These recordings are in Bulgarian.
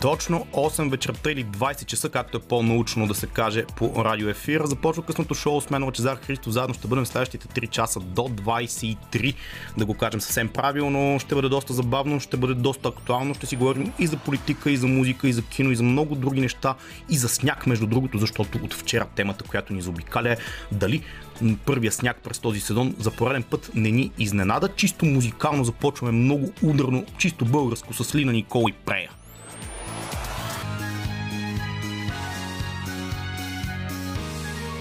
Точно 8 вечерта или 20 часа, както е по-научно да се каже по радио ефир. Започва късното шоу с мен Лачезар Христо. Заедно ще бъдем следващите 3 часа до 23, да го кажем съвсем правилно. Ще бъде доста забавно, ще бъде доста актуално. Ще си говорим и за политика, и за музика, и за кино, и за много други неща. И за сняг, между другото, защото от вчера темата, която ни заобикаля е дали първия сняг през този сезон за пореден път не ни изненада. Чисто музикално започваме много ударно, чисто българско с Лина Никол и Прея.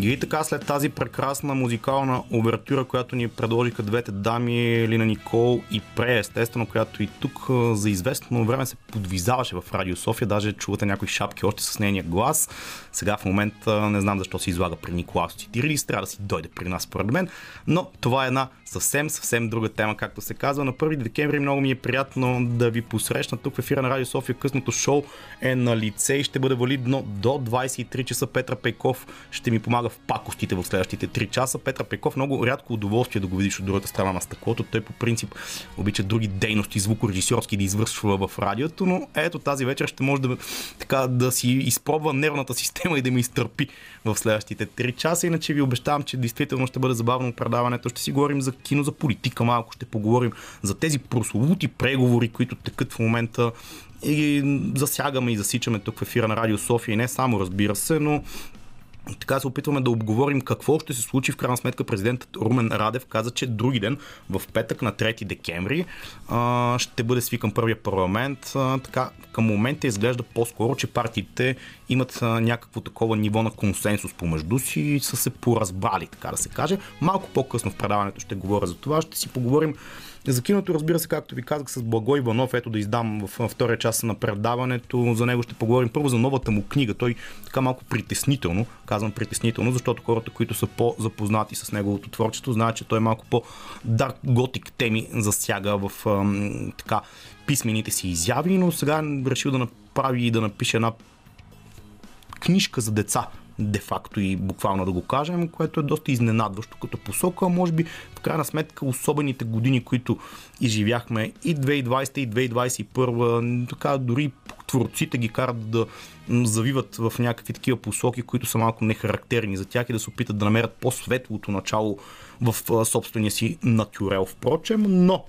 И така след тази прекрасна музикална овертюра, която ни предложиха двете дами, Лина Никол и Пре, естествено, която и тук за известно време се подвизаваше в Радио София, даже чувате някои шапки още с нейния глас. Сега в момента не знам защо се излага при Николас Цитирилис, трябва да си дойде при нас според мен, но това е една съвсем, съвсем друга тема, както се казва. На 1 декември много ми е приятно да ви посрещна тук в ефира на Радио София. Късното шоу е на лице и ще бъде валидно до 23 часа. Петра Пейков ще ми помага в пакостите в следващите 3 часа. Петра Пеков много рядко удоволствие да го видиш от другата страна на стъклото. Той по принцип обича други дейности звукорежисьорски да извършва в радиото, но ето тази вечер ще може да, така, да си изпробва нервната система и да ми изтърпи в следващите 3 часа. Иначе ви обещавам, че действително ще бъде забавно предаването. Ще си говорим за кино, за политика малко, ще поговорим за тези прословути преговори, които текат в момента и засягаме и засичаме тук в ефира на Радио София. И не само, разбира се, но така се опитваме да обговорим какво ще се случи. В крайна сметка президентът Румен Радев каза, че други ден, в петък на 3 декември, ще бъде свикан първия парламент. Така, към момента изглежда по-скоро, че партиите имат някакво такова ниво на консенсус помежду си и са се поразбрали, така да се каже. Малко по-късно в предаването ще говоря за това. Ще си поговорим за киното, разбира се, както ви казах, с Благой Иванов, ето да издам в втория част на предаването. За него ще поговорим първо за новата му книга. Той така малко притеснително, казвам притеснително, защото хората, които са по-запознати с неговото творчество, знаят, че той е малко по-дарк готик теми засяга в ам, така писмените си изяви, но сега решил да направи и да напише една книжка за деца, де-факто и буквално да го кажем, което е доста изненадващо като посока. Може би в крайна сметка особените години, които изживяхме и 2020 и 2021, така дори творците ги карат да завиват в някакви такива посоки, които са малко нехарактерни за тях и да се опитат да намерят по-светлото начало в собствения си натюрел. Впрочем, но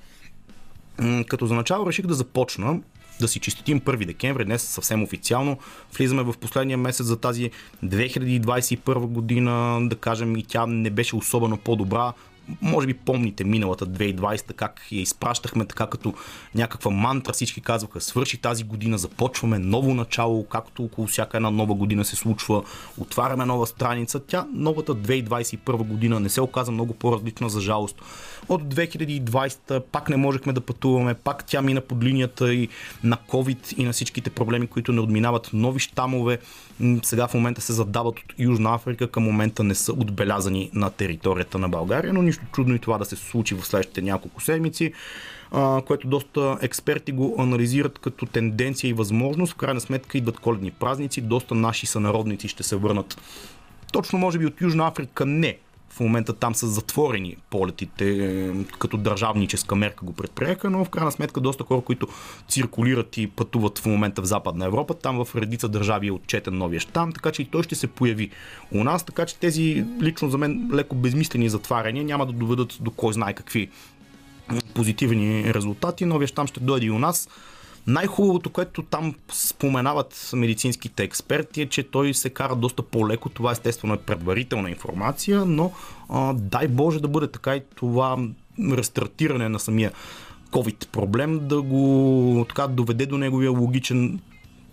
като за начало реших да започна да си чиститим 1 декември, днес съвсем официално. Влизаме в последния месец за тази 2021 година, да кажем и тя не беше особено по-добра може би помните миналата 2020 как я изпращахме така като някаква мантра. Всички казваха свърши тази година, започваме ново начало, както около всяка една нова година се случва, отваряме нова страница. Тя новата 2021 година не се оказа много по-различна за жалост. От 2020 пак не можехме да пътуваме, пак тя мина под линията и на COVID и на всичките проблеми, които не отминават нови щамове. Сега в момента се задават от Южна Африка, към момента не са отбелязани на територията на България, но нищо чудно и това да се случи в следващите няколко седмици, което доста експерти го анализират като тенденция и възможност. В крайна сметка идват коледни празници, доста наши сънародници ще се върнат точно може би от Южна Африка не, в момента там са затворени полетите, е, като държавническа мерка го предприеха, но в крайна сметка доста хора, които циркулират и пътуват в момента в Западна Европа, там в редица държави е отчетен новия щам, така че и той ще се появи у нас, така че тези лично за мен леко безмислени затваряния няма да доведат до кой знае какви позитивни резултати. Новия щам ще дойде и у нас. Най-хубавото, което там споменават медицинските експерти е, че той се кара доста по-леко. Това естествено е предварителна информация, но а, дай Боже да бъде така и това рестартиране на самия COVID проблем да го така доведе до неговия логичен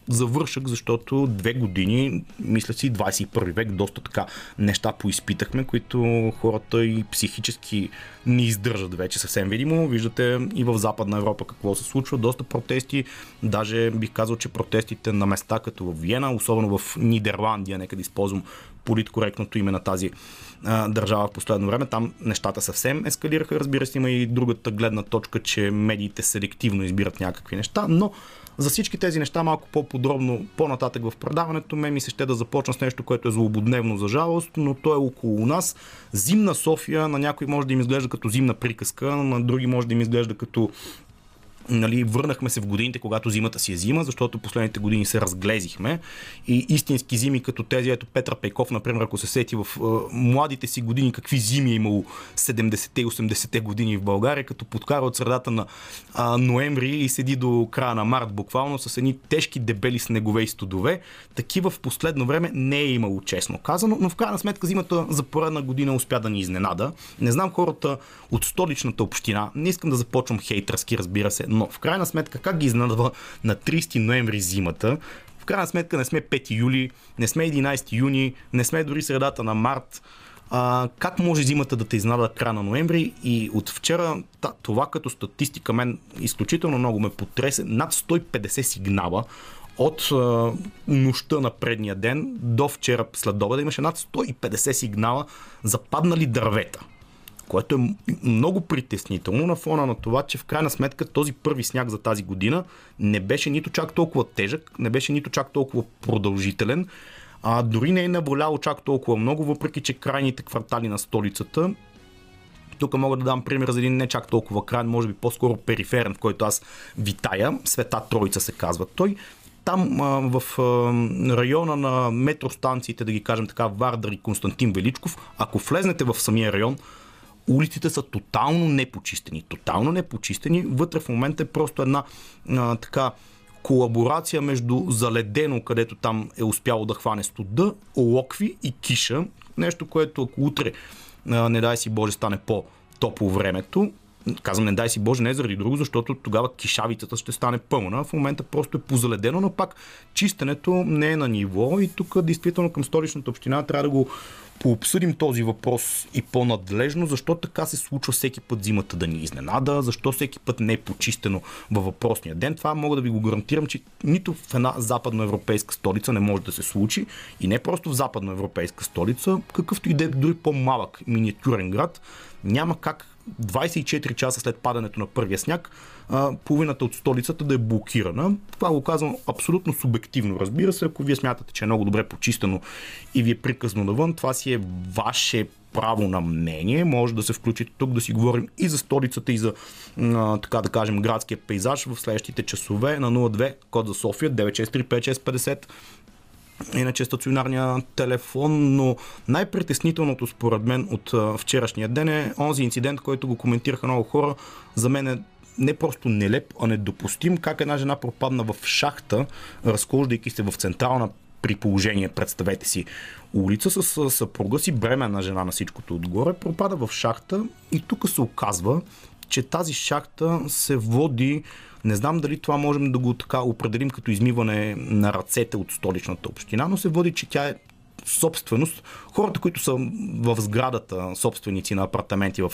завършък, защото две години, мисля си, 21 век, доста така неща поизпитахме, които хората и психически не издържат вече съвсем видимо. Виждате и в Западна Европа какво се случва, доста протести, даже бих казал, че протестите на места като в Виена, особено в Нидерландия, нека да използвам политкоректното име на тази а, държава в последно време. Там нещата съвсем ескалираха. Разбира се, има и другата гледна точка, че медиите селективно избират някакви неща, но За всички тези неща малко по-подробно по-нататък в предаването ме ми се ще да започна с нещо, което е злободневно за жалост, но то е около нас. Зимна София на някой може да им изглежда като зимна приказка, на други може да им изглежда като нали, върнахме се в годините, когато зимата си е зима, защото последните години се разглезихме и истински зими като тези, ето Петра Пейков, например, ако се сети в е, младите си години, какви зими е имало 70-те и 80-те години в България, като подкара от средата на а, ноември и седи до края на март буквално с едни тежки дебели снегове и студове, такива в последно време не е имало, честно казано, но в крайна сметка зимата за поредна година успя да ни изненада. Не знам хората от столичната община, не искам да започвам хейтърски, разбира се, но в крайна сметка как ги изненадва на 30 ноември зимата, в крайна сметка не сме 5 юли, не сме 11 юни, не сме дори средата на март. А, как може зимата да те изненада края на ноември? И от вчера това като статистика мен изключително много ме потресе. Над 150 сигнала от а, нощта на предния ден до вчера след обеда имаше над 150 сигнала за паднали дървета което е много притеснително на фона на това, че в крайна сметка този първи сняг за тази година не беше нито чак толкова тежък, не беше нито чак толкова продължителен, а дори не е наболяло чак толкова много, въпреки че крайните квартали на столицата тук мога да дам пример за един не чак толкова крайен, може би по-скоро периферен, в който аз витая. Света Троица се казва той. Там а, в а, района на метростанциите, да ги кажем така, Вардар и Константин Величков, ако влезнете в самия район, улиците са тотално непочистени. Тотално непочистени. Вътре в момента е просто една а, така колаборация между заледено, където там е успяло да хване студа, локви и киша. Нещо, което ако утре, а, не дай си Боже, стане по-топло времето, Казвам, не дай си Боже, не заради друго, защото тогава кишавицата ще стане пълна. В момента просто е позаледено, но пак чистенето не е на ниво и тук действително към столичната община трябва да го пообсъдим този въпрос и по-надлежно, защо така се случва всеки път зимата да ни изненада, защо всеки път не е почистено във въпросния ден. Това мога да ви го гарантирам, че нито в една западноевропейска столица не може да се случи и не просто в западноевропейска столица, какъвто и да е дори по-малък миниатюрен град, няма как 24 часа след падането на първия сняг, половината от столицата да е блокирана. Това го казвам абсолютно субективно. Разбира се, ако вие смятате, че е много добре почистено и ви е приказно навън, това си е ваше право на мнение. Може да се включите тук да си говорим и за столицата, и за, така да кажем, градския пейзаж в следващите часове на 02 код за София 9635650 иначе стационарния телефон, но най-притеснителното според мен от вчерашния ден е онзи инцидент, който го коментираха много хора. За мен е не просто нелеп, а недопустим как една жена пропадна в шахта, разхождайки се в централна при положение, представете си, улица с съпруга си, бременна жена на всичкото отгоре, пропада в шахта и тук се оказва, че тази шахта се води не знам дали това можем да го така определим като измиване на ръцете от столичната община, но се води, че тя е собственост. Хората, които са в сградата, собственици на апартаменти в,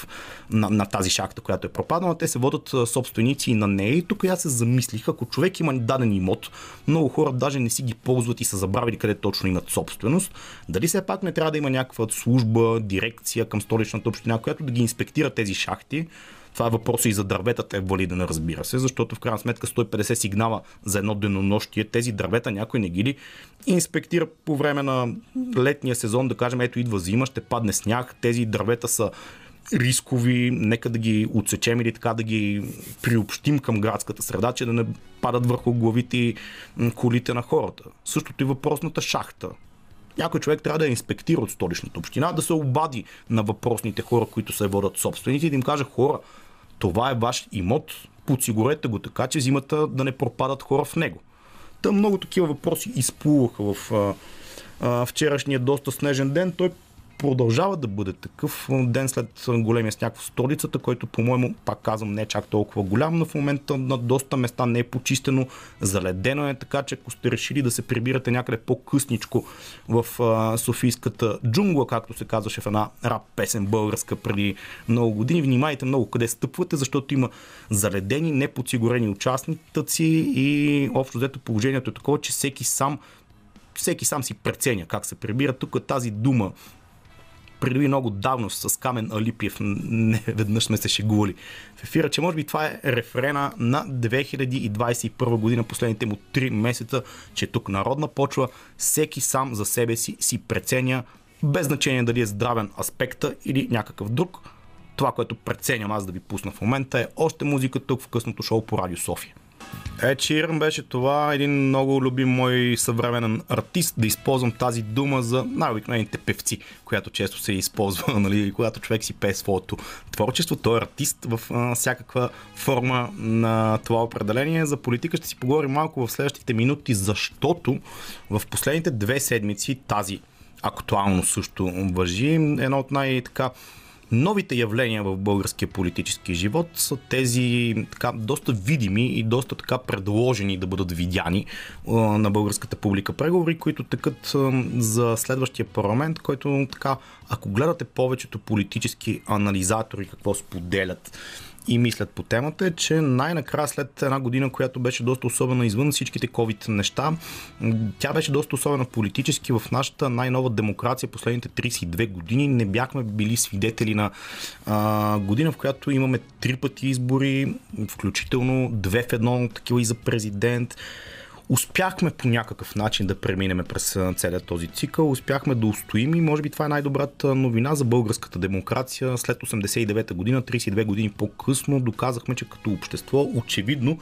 на, на тази шахта, която е пропаднала, те се водят собственици на нея. И тук аз се замислих, ако човек има даден имот, много хора даже не си ги ползват и са забравили къде точно имат собственост. Дали все пак не трябва да има някаква служба, дирекция към столичната община, която да ги инспектира тези шахти, това е въпрос и за дърветата е валиден, разбира се, защото в крайна сметка 150 сигнала за едно денонощие, тези дървета някой не ги ли инспектира по време на летния сезон, да кажем, ето идва зима, ще падне сняг, тези дървета са рискови, нека да ги отсечем или така да ги приобщим към градската среда, че да не падат върху главите и колите на хората. Същото и въпросната шахта. Някой човек трябва да инспектира от столичната община, да се обади на въпросните хора, които се водят собственици и да им каже хора, това е ваш имот, подсигурете го така, че зимата да не пропадат хора в него. Та много такива въпроси изплуваха в а, а, вчерашния доста снежен ден. Той продължава да бъде такъв ден след големия сняг в столицата, който по-моему, пак казвам, не е чак толкова голям, но в момента на доста места не е почистено, заледено е, така че ако сте решили да се прибирате някъде по-късничко в а, Софийската джунгла, както се казваше в една рап песен българска преди много години, внимайте много къде стъпвате, защото има заледени, неподсигурени участници и общо взето положението е такова, че всеки сам всеки сам си преценя как се прибира. Тук тази дума преди много давно с Камен Алипиев, не веднъж сме се шегували в ефира, че може би това е рефрена на 2021 година, последните му 3 месеца, че тук народна почва, всеки сам за себе си си преценя, без значение дали е здравен аспекта или някакъв друг. Това, което преценям аз да ви пусна в момента е още музика тук в късното шоу по Радио София. Е, Ширан беше това един много любим мой съвременен артист, да използвам тази дума за най-обикновените певци, която често се използва, нали, когато човек си пее своето творчество. Той е артист в а, всякаква форма на това определение. За политика ще си поговорим малко в следващите минути, защото в последните две седмици тази актуално също въжи. Едно от най-така Новите явления в българския политически живот са тези така, доста видими и доста така предложени да бъдат видяни на българската публика. Преговори, които тъкат за следващия парламент, който така, ако гледате повечето политически анализатори какво споделят и мислят по темата е, че най-накрая след една година, която беше доста особена извън всичките COVID неща, тя беше доста особена политически в нашата най-нова демокрация последните 32 години. Не бяхме били свидетели на а, година, в която имаме три пъти избори, включително две в едно такива и за президент успяхме по някакъв начин да преминем през целият този цикъл, успяхме да устоим и може би това е най-добрата новина за българската демокрация. След 89-та година, 32 години по-късно, доказахме, че като общество очевидно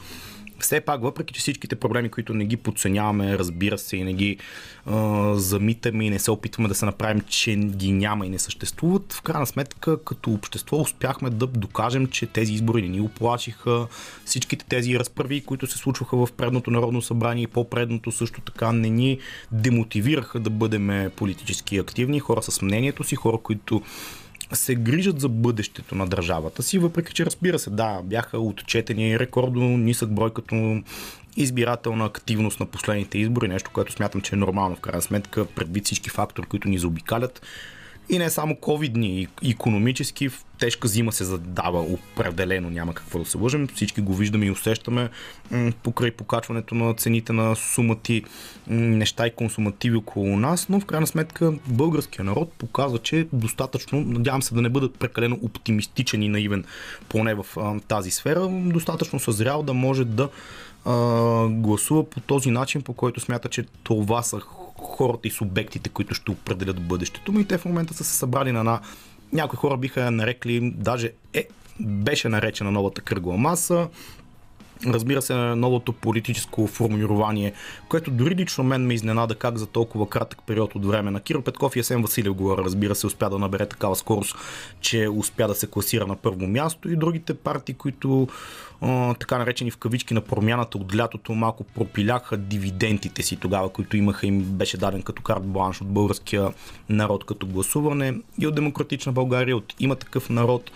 все пак, въпреки че всичките проблеми, които не ги подценяваме, разбира се, и не ги а, замитаме и не се опитваме да се направим, че ги няма и не съществуват, в крайна сметка, като общество успяхме да докажем, че тези избори не ни оплашиха, всичките тези разправи, които се случваха в предното Народно събрание и по-предното също така не ни демотивираха да бъдем политически активни, хора с мнението си, хора, които се грижат за бъдещето на държавата си, въпреки че разбира се, да, бяха отчетени рекордно нисък брой като избирателна активност на последните избори, нещо, което смятам, че е нормално в крайна сметка, предвид всички фактори, които ни заобикалят. И не само ковидни, и економически, тежка зима се задава определено, няма какво да се лъжим. Всички го виждаме и усещаме покрай покачването на цените на сумати, неща и консумативи около нас, но в крайна сметка българския народ показва, че достатъчно, надявам се да не бъда прекалено оптимистичен и наивен, поне в тази сфера, достатъчно съзрял да може да гласува по този начин, по който смята, че това са хората и субектите, които ще определят бъдещето му. И те в момента са се събрали на една някои хора биха нарекли, даже е, беше наречена новата кръгла маса, Разбира се, новото политическо формирование, което дори лично мен ме изненада как за толкова кратък период от време на Киро Петков и Есен Василев го разбира се, успя да набере такава скорост, че успя да се класира на първо място и другите партии, които така наречени в кавички на промяната от лятото, малко пропиляха дивидендите си тогава, които имаха им беше даден като карт бланш от българския народ като гласуване и от Демократична България, от има такъв народ.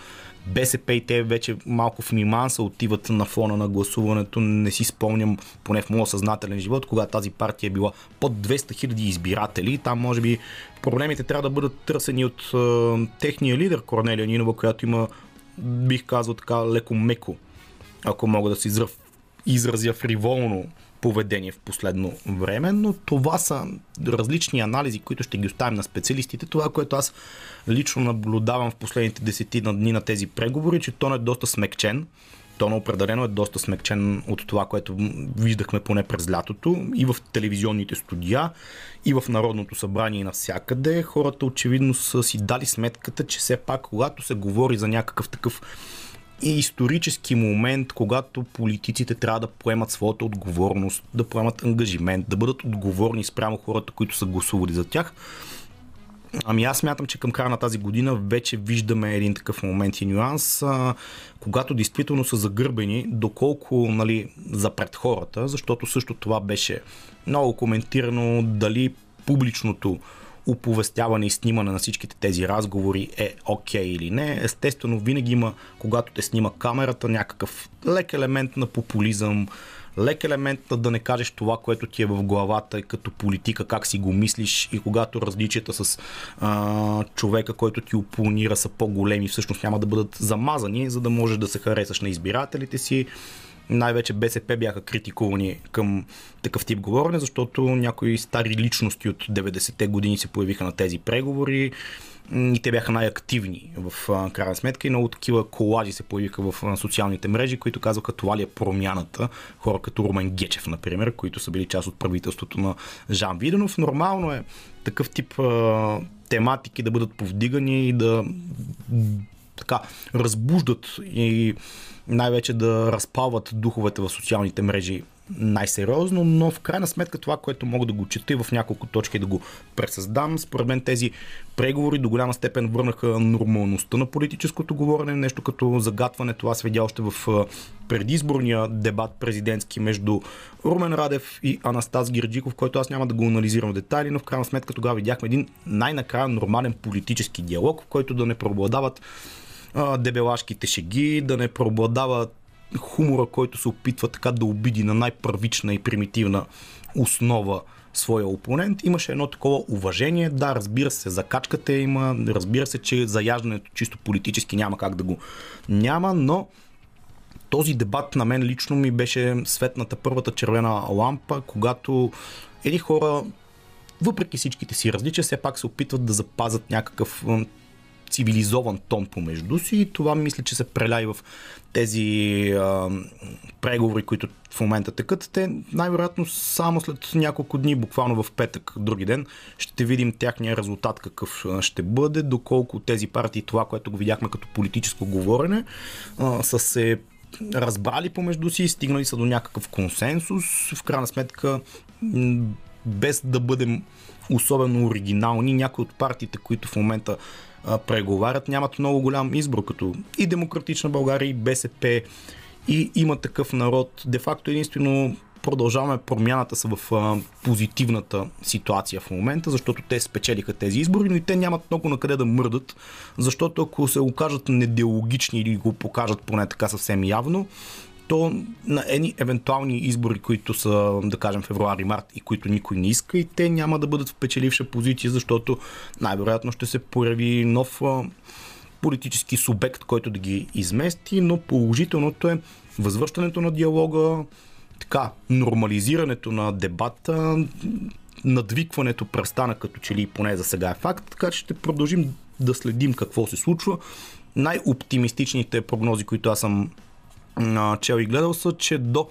БСП и те вече малко в миманса отиват на фона на гласуването. Не си спомням, поне в моят съзнателен живот, когато тази партия е била под 200 000 избиратели. Там може би проблемите трябва да бъдат търсени от е, техния лидер Корнелия Нинова, която има, бих казал така, леко-меко ако мога да се изразя фриволно поведение в последно време, но това са различни анализи, които ще ги оставим на специалистите. Това, което аз лично наблюдавам в последните десетина дни на тези преговори, че то е доста смекчен. То определено е доста смекчен от това, което виждахме поне през лятото и в телевизионните студия, и в Народното събрание и навсякъде. Хората очевидно са си дали сметката, че все пак, когато се говори за някакъв такъв и исторически момент, когато политиците трябва да поемат своята отговорност, да поемат ангажимент, да бъдат отговорни спрямо хората, които са гласували за тях. Ами аз смятам, че към края на тази година вече виждаме един такъв момент и нюанс, а, когато действително са загърбени, доколко нали, за пред хората, защото също това беше много коментирано, дали публичното оповестяване и снимане на всичките тези разговори е окей okay или не. Естествено, винаги има, когато те снима камерата, някакъв лек елемент на популизъм, лек елемент на да не кажеш това, което ти е в главата като политика, как си го мислиш и когато различията с а, човека, който ти опонира са по-големи, всъщност няма да бъдат замазани, за да можеш да се харесаш на избирателите си най-вече БСП бяха критикувани към такъв тип говорене, защото някои стари личности от 90-те години се появиха на тези преговори и те бяха най-активни в крайна сметка и много такива колажи се появиха в социалните мрежи, които казваха това ли е промяната. Хора като Румен Гечев, например, които са били част от правителството на Жан Виденов. Нормално е такъв тип тематики да бъдат повдигани и да така разбуждат и най-вече да разпалват духовете в социалните мрежи най-сериозно, но в крайна сметка това, което мога да го чета и в няколко точки да го пресъздам, според мен тези преговори до голяма степен върнаха нормалността на политическото говорене, нещо като загатване, това се видя още в предизборния дебат президентски между Румен Радев и Анастас Гирджиков, който аз няма да го анализирам в детайли, но в крайна сметка тогава видяхме един най-накрая нормален политически диалог, в който да не преобладават дебелашките шеги, да не преобладават хумора, който се опитва така да обиди на най-първична и примитивна основа своя опонент. Имаше едно такова уважение. Да, разбира се, закачката има, разбира се, че заяждането чисто политически няма как да го няма, но този дебат на мен лично ми беше светната първата червена лампа, когато едни хора въпреки всичките си различия, все пак се опитват да запазят някакъв цивилизован тон помежду си и това мисля, че се преля и в тези а, преговори, които в момента текат. Те най-вероятно само след няколко дни, буквално в петък, други ден, ще видим тяхния резултат какъв ще бъде, доколко тези партии, това, което го видяхме като политическо говорене, а, са се разбрали помежду си, стигнали са до някакъв консенсус. В крайна сметка, без да бъдем особено оригинални, някои от партиите, които в момента преговарят, нямат много голям избор, като и Демократична България, и БСП, и има такъв народ. Де факто единствено продължаваме промяната са в а, позитивната ситуация в момента, защото те спечелиха тези избори, но и те нямат много на къде да мърдат, защото ако се окажат недиалогични или го покажат поне така съвсем явно, то на едни евентуални избори, които са, да кажем, февруари-март и които никой не иска и те няма да бъдат в печеливша позиция, защото най-вероятно ще се появи нов политически субект, който да ги измести, но положителното е възвръщането на диалога, така, нормализирането на дебата, надвикването престана като че ли поне за сега е факт, така че ще продължим да следим какво се случва. Най-оптимистичните прогнози, които аз съм чел и гледал са, че до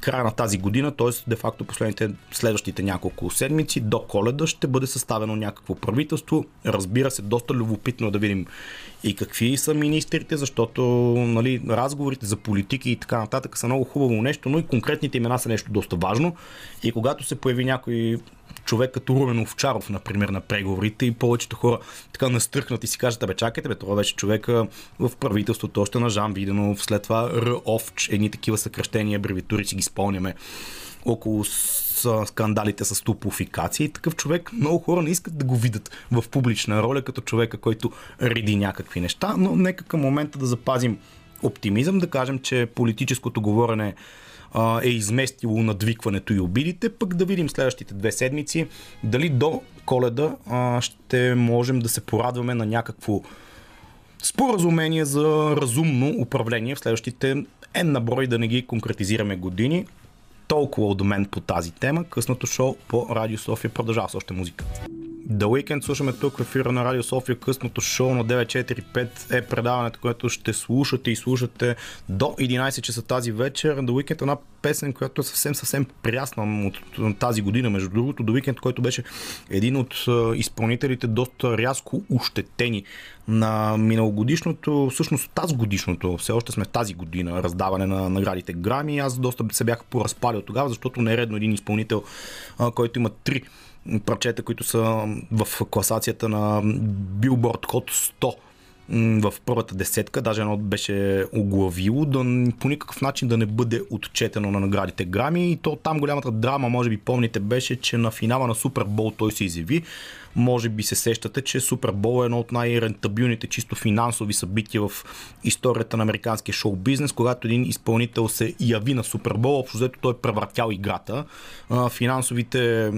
края на тази година, т.е. де-факто последните следващите няколко седмици до коледа ще бъде съставено някакво правителство. Разбира се, доста любопитно е да видим и какви са министрите, защото нали, разговорите за политики и така нататък са много хубаво нещо, но и конкретните имена са нещо доста важно. И когато се появи някой човек като Румен Овчаров, например, на преговорите и повечето хора така настръхнат и си кажат, бе, чакайте, бе, това беше човека в правителството още на Жан Виденов, след това РОВЧ, едни такива съкръщения, абревитури си ги спомняме около скандалите с топофикации. Такъв човек много хора не искат да го видят в публична роля като човека, който реди някакви неща, но нека към момента да запазим оптимизъм, да кажем, че политическото говорене а, е изместило надвикването и обидите, пък да видим следващите две седмици дали до коледа а, ще можем да се порадваме на някакво споразумение за разумно управление в следващите на брой да не ги конкретизираме години. Толкова от мен по тази тема. Късното шоу по Радио София продължава с още музика. The Weekend слушаме тук в ефира на Радио София. Късното шоу на 945 е предаването, което ще слушате и слушате до 11 часа тази вечер. The Weekend е една песен, която е съвсем, съвсем прясна от тази година. Между другото, The Weekend, който беше един от изпълнителите доста рязко ощетени на миналогодишното, всъщност тази годишното, все още сме тази година, раздаване на наградите Грами. Аз доста се бях поразпалил тогава, защото не е редно един изпълнител, който има три парчета, които са в класацията на Billboard Hot 100 в първата десетка, даже едно беше оглавило, да по никакъв начин да не бъде отчетено на наградите Грами и то там голямата драма, може би помните, беше, че на финала на Супербол той се изяви. Може би се сещате, че Супербол е едно от най-рентабилните чисто финансови събития в историята на американския шоу бизнес, когато един изпълнител се яви на Супербол, общо взето той е превратял играта. Финансовите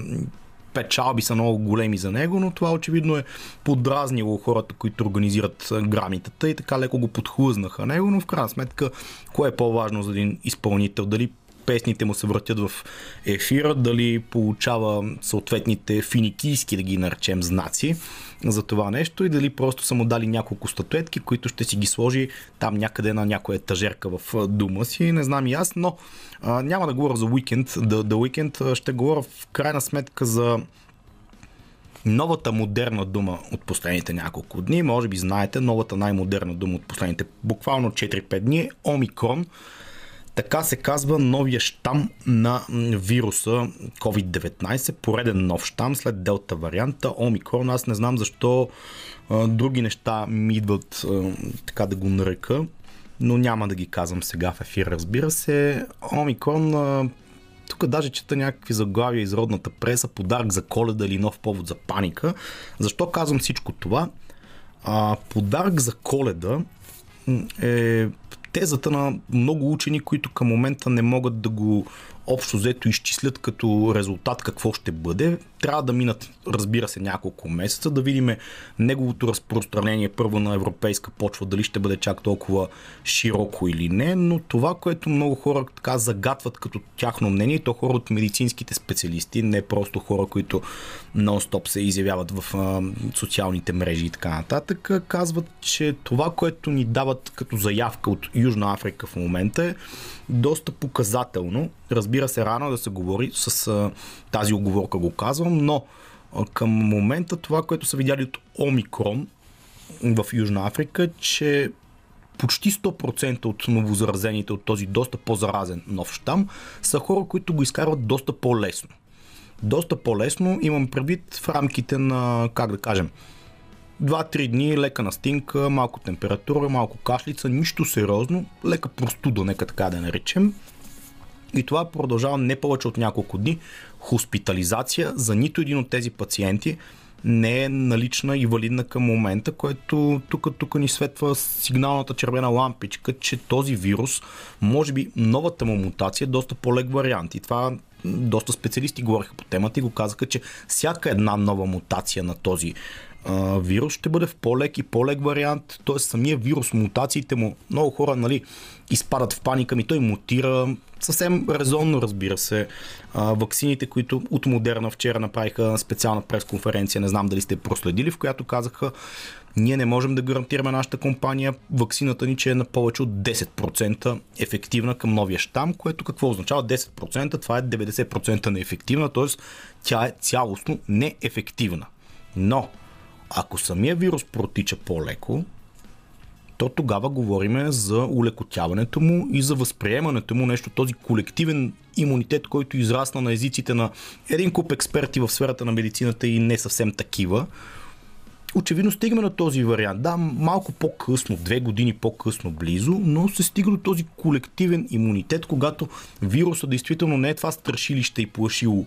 печалби са много големи за него, но това очевидно е подразнило хората, които организират грамитата и така леко го подхлъзнаха него, но в крайна сметка, кое е по-важно за един изпълнител? Дали песните му се въртят в ефира, дали получава съответните финикийски, да ги наречем, знаци за това нещо и дали просто са му дали няколко статуетки, които ще си ги сложи там някъде на някоя етажерка в дома си. Не знам и аз, но а, няма да говоря за уикенд. The, The Weekend ще говоря в крайна сметка за новата модерна дума от последните няколко дни. Може би знаете, новата най-модерна дума от последните буквално 4-5 дни е Омикрон. Така се казва новия щам на вируса COVID-19, пореден нов щам след делта варианта, омикрон. Аз не знам защо а, други неща ми идват а, така да го нарека, но няма да ги казвам сега в ефир, разбира се. Омикрон а, тук даже чета някакви заглавия из родната преса, подарък за коледа или нов повод за паника. Защо казвам всичко това? А, подарък за коледа е тезата на много учени, които към момента не могат да го общо взето изчислят като резултат какво ще бъде. Трябва да минат, разбира се, няколко месеца, да видим неговото разпространение първо на европейска почва, дали ще бъде чак толкова широко или не, но това, което много хора така загатват като тяхно мнение, то хора от медицинските специалисти, не просто хора, които нон-стоп се изявяват в а, социалните мрежи и така нататък, казват, че това, което ни дават като заявка от Южна Африка в момента е доста показателно. Разбира се, рано да се говори с а, тази оговорка го казвам, но към момента това, което са видяли от Омикрон в Южна Африка, че почти 100% от новозаразените от този доста по-заразен нов щам са хора, които го изкарват доста по-лесно. Доста по-лесно имам предвид в рамките на, как да кажем, 2-3 дни, лека настинка, малко температура, малко кашлица, нищо сериозно, лека простуда, нека така да наречем. И това продължава не повече от няколко дни. Хоспитализация за нито един от тези пациенти не е налична и валидна към момента, което тук, тук ни светва сигналната червена лампичка, че този вирус, може би новата му мутация е доста по-лег вариант. И това доста специалисти говориха по темата и го казаха, че всяка една нова мутация на този вирус ще бъде в по-лек и по-лек вариант, т.е. самия вирус, мутациите му, много хора нали, изпадат в паника, ми той мутира, съвсем резонно разбира се. Ваксините, които от Модерна вчера направиха специална пресконференция, не знам дали сте проследили, в която казаха, ние не можем да гарантираме нашата компания ваксината ни, че е на повече от 10% ефективна към новия щам, което какво означава 10%? Това е 90% неефективна, т.е. тя е цялостно неефективна. Но ако самия вирус протича по-леко, то тогава говорим за улекотяването му и за възприемането му нещо, този колективен имунитет, който израсна на езиците на един куп експерти в сферата на медицината и не съвсем такива. Очевидно стигаме на този вариант. Да, малко по-късно, две години по-късно близо, но се стига до този колективен имунитет, когато вируса действително не е това страшилище и плашило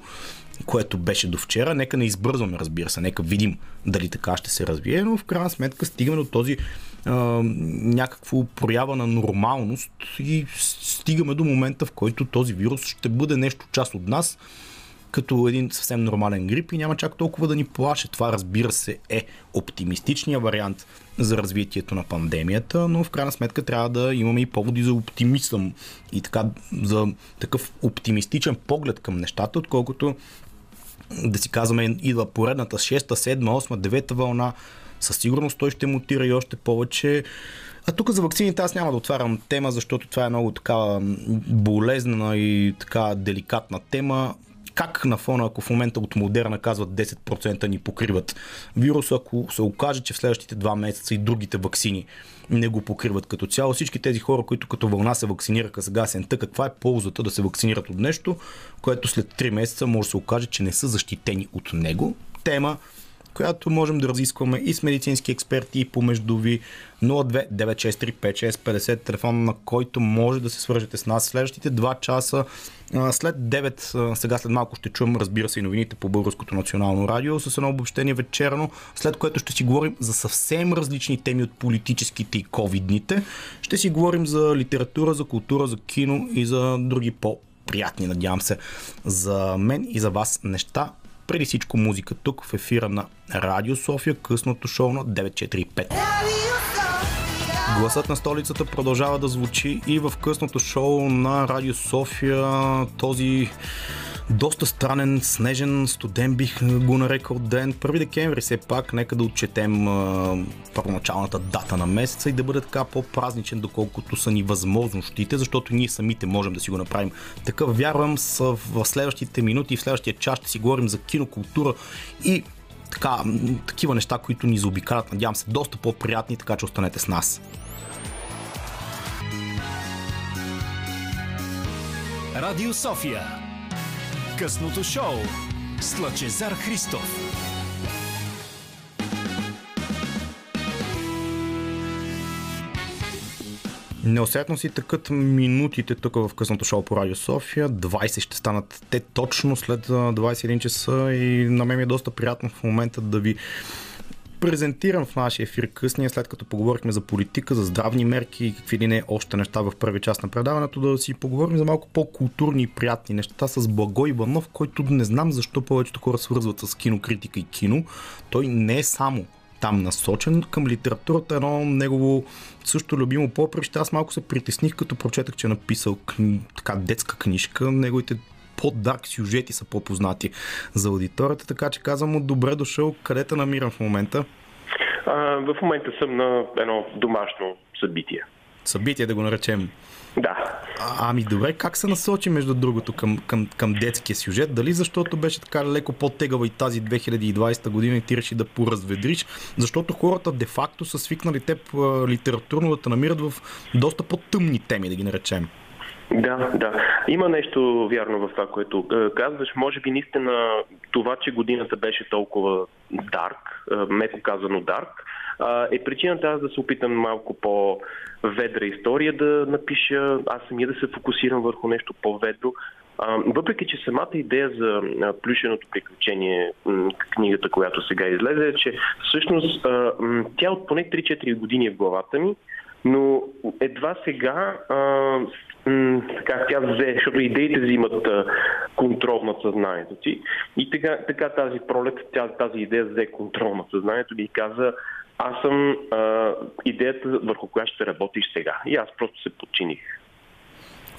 което беше до вчера. Нека не избързваме, разбира се, нека видим дали така ще се развие, но в крайна сметка стигаме до този някакво проява на нормалност и стигаме до момента, в който този вирус ще бъде нещо част от нас, като един съвсем нормален грип и няма чак толкова да ни плаше. Това, разбира се, е оптимистичният вариант за развитието на пандемията, но в крайна сметка трябва да имаме и поводи за оптимизъм и така за такъв оптимистичен поглед към нещата, отколкото да си казваме, идва поредната 6, 7, 8, 9 вълна, със сигурност той ще мутира и още повече. А тук за вакцините аз няма да отварям тема, защото това е много така болезнена и така деликатна тема как на фона, ако в момента от Модерна казват 10% ни покриват вируса, ако се окаже, че в следващите два месеца и другите вакцини не го покриват като цяло, всички тези хора, които като вълна се вакцинираха сега сента, каква е ползата да се вакцинират от нещо, което след 3 месеца може да се окаже, че не са защитени от него. Тема, която можем да разискваме и с медицински експерти и помежду ви 02 963 5650 телефон, на който може да се свържете с нас следващите 2 часа. След 9, сега след малко ще чуем, разбира се, и новините по Българското национално радио с едно обобщение вечерно, след което ще си говорим за съвсем различни теми от политическите и ковидните. Ще си говорим за литература, за култура, за кино и за други по приятни, надявам се, за мен и за вас неща преди всичко музика тук в ефира на Радио София, късното шоу на 945. Гласът на столицата продължава да звучи и в късното шоу на Радио София. Този доста странен, снежен, студен бих го нарекал ден. 1 декември все пак, нека да отчетем а, първоначалната дата на месеца и да бъде така по-празничен, доколкото са ни възможностите, защото ние самите можем да си го направим. Така вярвам в следващите минути и в следващия час ще си говорим за кинокултура и така, такива неща, които ни заобикалят, надявам се, доста по-приятни, така че останете с нас. Радио София. Късното шоу с Лъчезар Христов. Неусетно си тъкат минутите тук в късното шоу по Радио София. 20 ще станат те точно след 21 часа и на мен е доста приятно в момента да ви презентирам в нашия ефир късния, след като поговорихме за политика, за здравни мерки и какви ли не още неща в първи част на предаването, да си поговорим за малко по-културни и приятни неща с Благой Иванов, който не знам защо повечето хора свързват с кинокритика и кино. Той не е само там насочен към литературата, едно негово също любимо поприще. Аз малко се притесних, като прочетах, че е написал кни... така детска книжка. Неговите по-дарк сюжети са по-познати за аудиторията, така че казвам му добре дошъл. Къде те намирам в момента? А, в момента съм на едно домашно събитие. Събитие да го наречем. Да. А, ами добре, как се насочи между другото към, към, към детския сюжет? Дали защото беше така леко по-тегава и тази 2020 година и ти реши да поразведриш? Защото хората де-факто са свикнали теб литературно да те намират в доста по-тъмни теми, да ги наречем. Да, да. Има нещо вярно в това, което е, казваш. Може би наистина това, че годината беше толкова дарк, е, меко казано дарк, е причината аз да се опитам малко по-ведра история да напиша, аз самия да се фокусирам върху нещо по-ведро. Въпреки, че самата идея за плюшеното приключение, книгата, която сега излезе, е, че всъщност тя от поне 3-4 години е в главата ми, но едва сега а, така тя взе, защото идеите взимат контрол над съзнанието ти. И така, така тази пролет, тази идея взе контрол над съзнанието и каза, аз съм а, идеята върху която ще работиш сега. И аз просто се подчиних.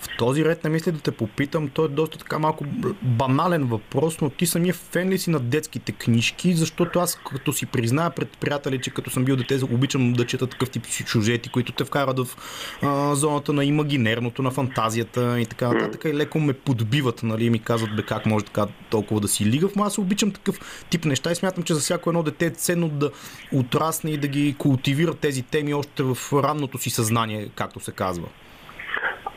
В този ред на мисли да те попитам, той е доста така малко банален въпрос, но ти самия фен ли си на детските книжки, защото аз като си призная пред приятели, че като съм бил дете, обичам да чета такъв тип сюжети, които те вкарат в а, зоната на имагинерното, на фантазията и така нататък. И леко ме подбиват, нали, ми казват бе как може така толкова да си лигав, но аз обичам такъв тип неща и смятам, че за всяко едно дете е ценно да отрасне и да ги култивира тези теми още в ранното си съзнание, както се казва.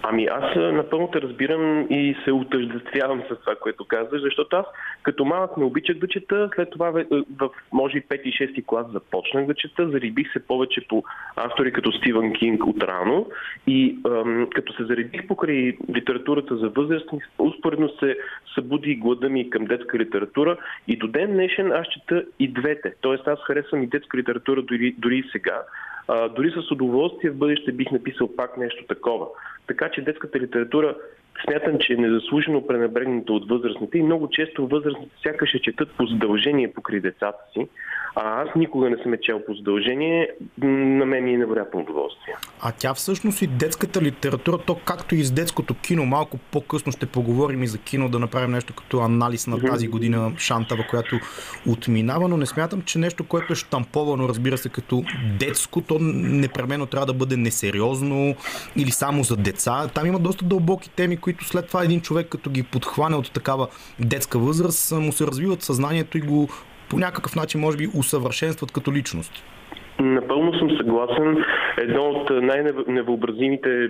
Ами аз напълно те разбирам и се отъждествявам с това, което казваш, защото аз като малък не обичах да чета, след това в, може и 5 и 6 клас започнах да чета, зарибих се повече по автори като Стивън Кинг от рано и ам, като се заредих покрай литературата за възрастни, успоредно се събуди глада ми към детска литература и до ден днешен аз чета и двете. Тоест аз харесвам и детска литература дори, дори и сега. Дори с удоволствие в бъдеще бих написал пак нещо такова. Така че детската литература смятам, че е незаслужено пренебрегната от възрастните и много често възрастните сякаш ще четат по задължение покрай децата си, а аз никога не съм е чел по задължение, на мен ми е невероятно удоволствие. А тя всъщност и детската литература, то както и с детското кино, малко по-късно ще поговорим и за кино, да направим нещо като анализ на тази година Шантава, която отминава, но не смятам, че нещо, което е штамповано, разбира се, като детско, то непременно трябва да бъде несериозно или само за деца. Там има доста дълбоки теми, които след това един човек, като ги подхване от такава детска възраст, му се развиват съзнанието и го по някакъв начин, може би, усъвършенстват като личност. Напълно съм съгласен. Едно от най-невъобразимите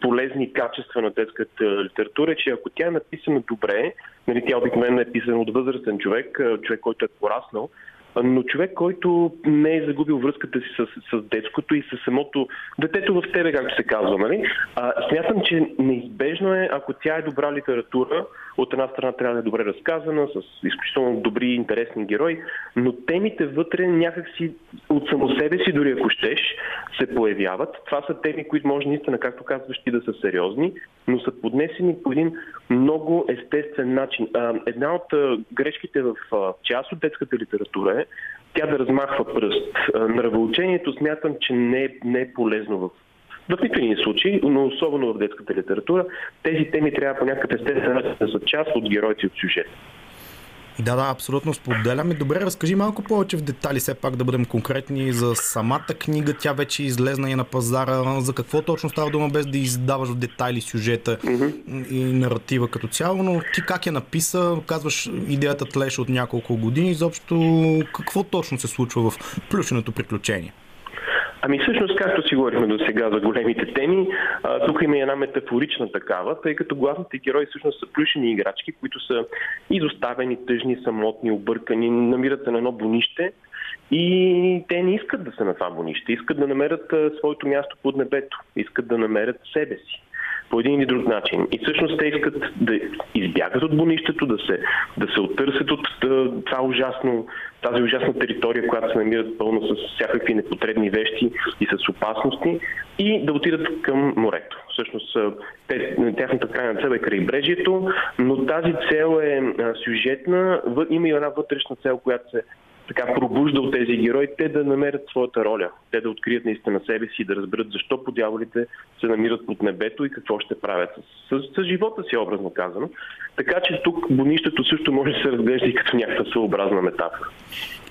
полезни качества на детската литература е, че ако тя е написана добре, нали, тя обикновено е писана от възрастен човек, човек, който е пораснал, но човек, който не е загубил връзката си с, с детското и с самото детето в тебе, както се казва, нали? А, смятам, че неизбежно е, ако тя е добра литература, от една страна трябва да е добре разказана, с изключително добри и интересни герои, но темите вътре някакси от само себе си, дори ако щеш, се появяват. Това са теми, които може наистина, както казваш ти, да са сериозни, но са поднесени по един много естествен начин. Една от грешките в част от детската литература е тя да размахва пръст. Нравоучението смятам, че не е, не е полезно в в нито един случай, но особено в детската литература, тези теми трябва по някакъв естествен начин да са част от героите от сюжета. Да, да, абсолютно споделяме. Добре, разкажи малко повече в детали, все пак да бъдем конкретни за самата книга. Тя вече излезна и на пазара. За какво точно става дума, без да издаваш в детайли сюжета mm-hmm. и наратива като цяло, но ти как я написа? Казваш, идеята тлеше от няколко години. Изобщо какво точно се случва в плюшеното приключение? Ами всъщност, както си говорихме до сега за големите теми, а, тук има и една метафорична такава, тъй като главните герои всъщност са плюшени играчки, които са изоставени, тъжни, самотни, объркани, намират се на едно бонище и те не искат да са на това бонище, искат да намерят а, своето място под небето, искат да намерят себе си по един или друг начин. И всъщност те искат да избягат от бонището, да се, да се оттърсят от това ужасно, тази ужасна територия, която се намират пълно с всякакви непотребни вещи и с опасности и да отидат към морето. Всъщност те, тяхната крайна цел е крайбрежието, но тази цел е сюжетна. Има и една вътрешна цел, която се така пробужда от тези герои, те да намерят своята роля, те да открият наистина себе си и да разберат защо по дяволите се намират под небето и какво ще правят с, с, с живота си, образно казано. Така че тук бонището също може да се разглежда и като някаква съобразна метафора.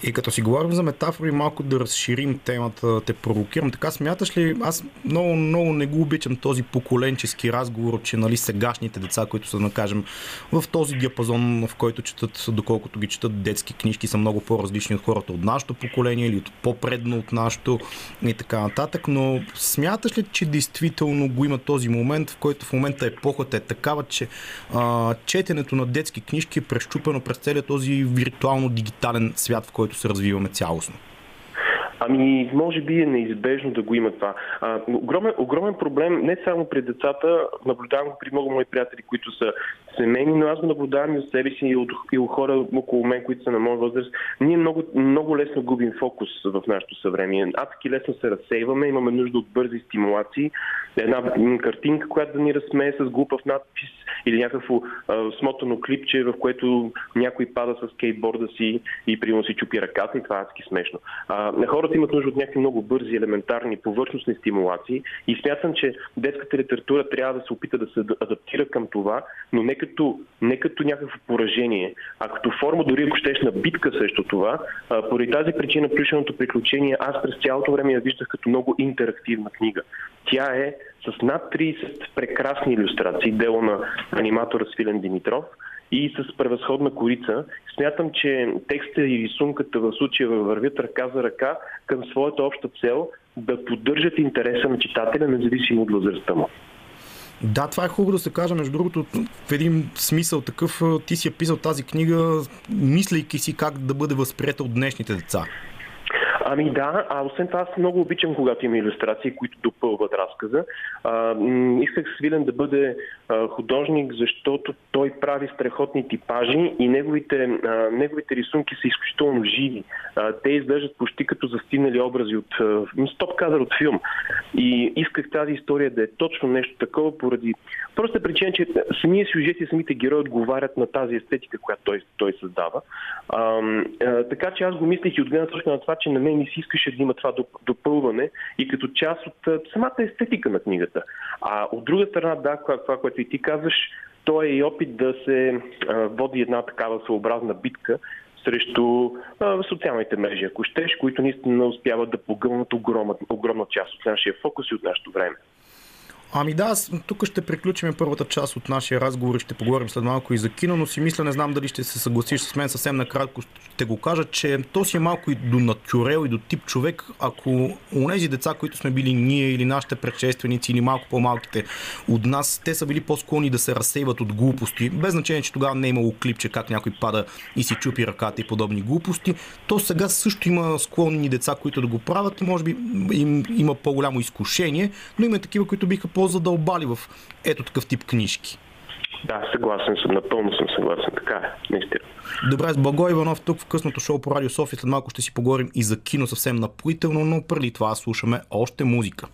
И като си говорим за метафори, малко да разширим темата, те провокирам. Така смяташ ли, аз много, много не го обичам този поколенчески разговор, че нали, сегашните деца, които са, да кажем, в този диапазон, в който четат, доколкото ги четат детски книжки, са много по-различни от хората от нашето поколение или от по-предно от нашето и така нататък. Но смяташ ли, че действително го има този момент, в който в момента епохата е такава, че а, четенето на детски книжки е прещупено през целият този виртуално-дигитален свят, в който се развиваме цялостно? Ами, може би е неизбежно да го има това. А, огромен, огромен проблем не само при децата, наблюдавам го при много мои приятели, които са семейни, но аз го наблюдавам и от себе си и от, и от хора около мен, които са на моя възраст. Ние много, много лесно губим фокус в нашото съвремие. Адски лесно се разсейваме, имаме нужда от бързи стимулации. Една картинка, която да ни разсмее с глупав надпис или някакво а, смотано клипче, в което някой пада с скейтборда си и примерно си чупи ръката и това е адски смешно. А, хората имат нужда от някакви много бързи, елементарни, повърхностни стимулации и смятам, че детската литература трябва да се опита да се адаптира към това, но не като, не като някакво поражение, а като форма, дори ако щеш на битка срещу това. Поради тази причина Плюшеното приключение аз през цялото време я виждах като много интерактивна книга. Тя е с над 30 прекрасни иллюстрации, дело на аниматора Свилен Димитров и с превъзходна корица. Смятам, че текста и рисунката в случая вървят ръка за ръка към своята обща цел да поддържат интереса на читателя, независимо от възрастта му. Да, това е хубаво да се каже. Между другото, в един смисъл такъв, ти си е писал тази книга, мислейки си как да бъде възприета от днешните деца. Ами да, а освен това аз много обичам, когато има иллюстрации, които допълват разказа. А, исках Свилен да бъде а, художник, защото той прави страхотни типажи и неговите, а, неговите рисунки са изключително живи. А, те изглеждат почти като застигнали образи от стоп кадър от филм. И исках тази история да е точно нещо такова поради проста причина, че самия сюжет и самите герои отговарят на тази естетика, която той, той създава. А, а, така че аз го мислих и от гледна точка на това, че на мен ми си искаше да има това допълване и като част от самата естетика на книгата. А от друга страна, да, това, което и ти казваш, то е и опит да се води една такава съобразна битка срещу социалните мрежи, ако щеш, които наистина успяват да погълнат огромна, огромна част от нашия фокус и от нашето време. Ами да, тук ще приключим първата част от нашия разговор и ще поговорим след малко и за кино, но си мисля, не знам дали ще се съгласиш с мен съвсем накратко, ще го кажа, че то си е малко и до натюрел и до тип човек, ако у нези деца, които сме били ние или нашите предшественици или малко по-малките от нас, те са били по-склонни да се разсейват от глупости, без значение, че тогава не е имало клипче как някой пада и си чупи ръката и подобни глупости, то сега също има склонни деца, които да го правят, може би им, има по-голямо изкушение, но има такива, които биха по-задълбали в ето такъв тип книжки. Да, съгласен съм, напълно съм съгласен. Така е, наистина. Добре, с Благо Иванов тук в късното шоу по Радио София. След малко ще си поговорим и за кино съвсем напоително, но преди това слушаме още музика.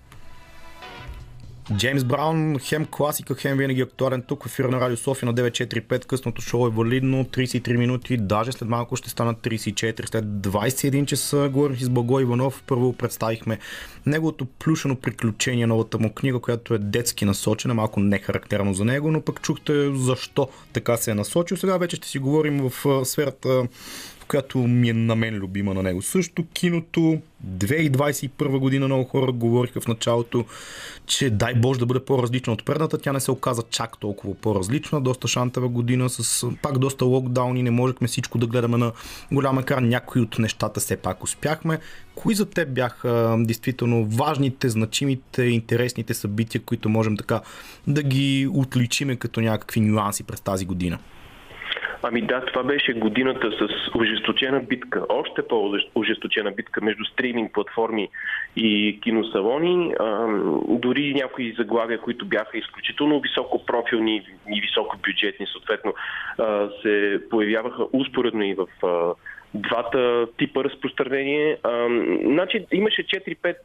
Джеймс Браун, хем класика, хем винаги актуален тук в ефира на Радио София на 945. Късното шоу е валидно 33 минути, даже след малко ще станат 34. След 21 часа говорих с Благо Иванов. Първо представихме неговото плюшено приключение, новата му книга, която е детски насочена, малко не характерно за него, но пък чухте защо така се е насочил. Сега вече ще си говорим в сферата която ми е на мен любима на него. Също киното, 2021 година много хора говориха в началото, че дай Боже да бъде по-различна от предната. Тя не се оказа чак толкова по-различна. Доста шантава година с пак доста локдауни. Не можехме всичко да гледаме на голям екран. Някои от нещата все пак успяхме. Кои за теб бяха действително важните, значимите, интересните събития, които можем така да ги отличиме като някакви нюанси през тази година? Ами да, това беше годината с ожесточена битка, още по-ожесточена битка между стриминг платформи и киносалони. А, дори някои заглавия, които бяха изключително високо профилни и високо бюджетни, съответно, а, се появяваха успоредно и в а, двата типа разпространение. А, значи, имаше 4-5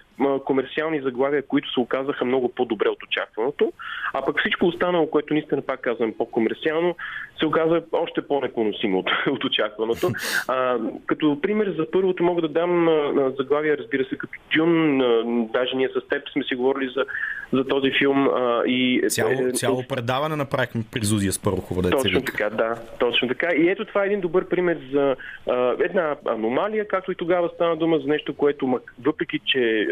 комерциални заглавия, които се оказаха много по-добре от очакваното, а пък всичко останало, което наистина пак казвам по-комерциално, се оказа още по-непоносимо от, от очакваното. А, като пример за първото мога да дам а, заглавия, разбира се, като Дюн, а, даже ние с теб сме си говорили за, за този филм. А, и, цяло, е, цяло предаване направихме при Зузия с Първохова Точно така, да, точно така. И ето това е един добър пример за а, една аномалия, както и тогава стана дума за нещо, което въпреки, че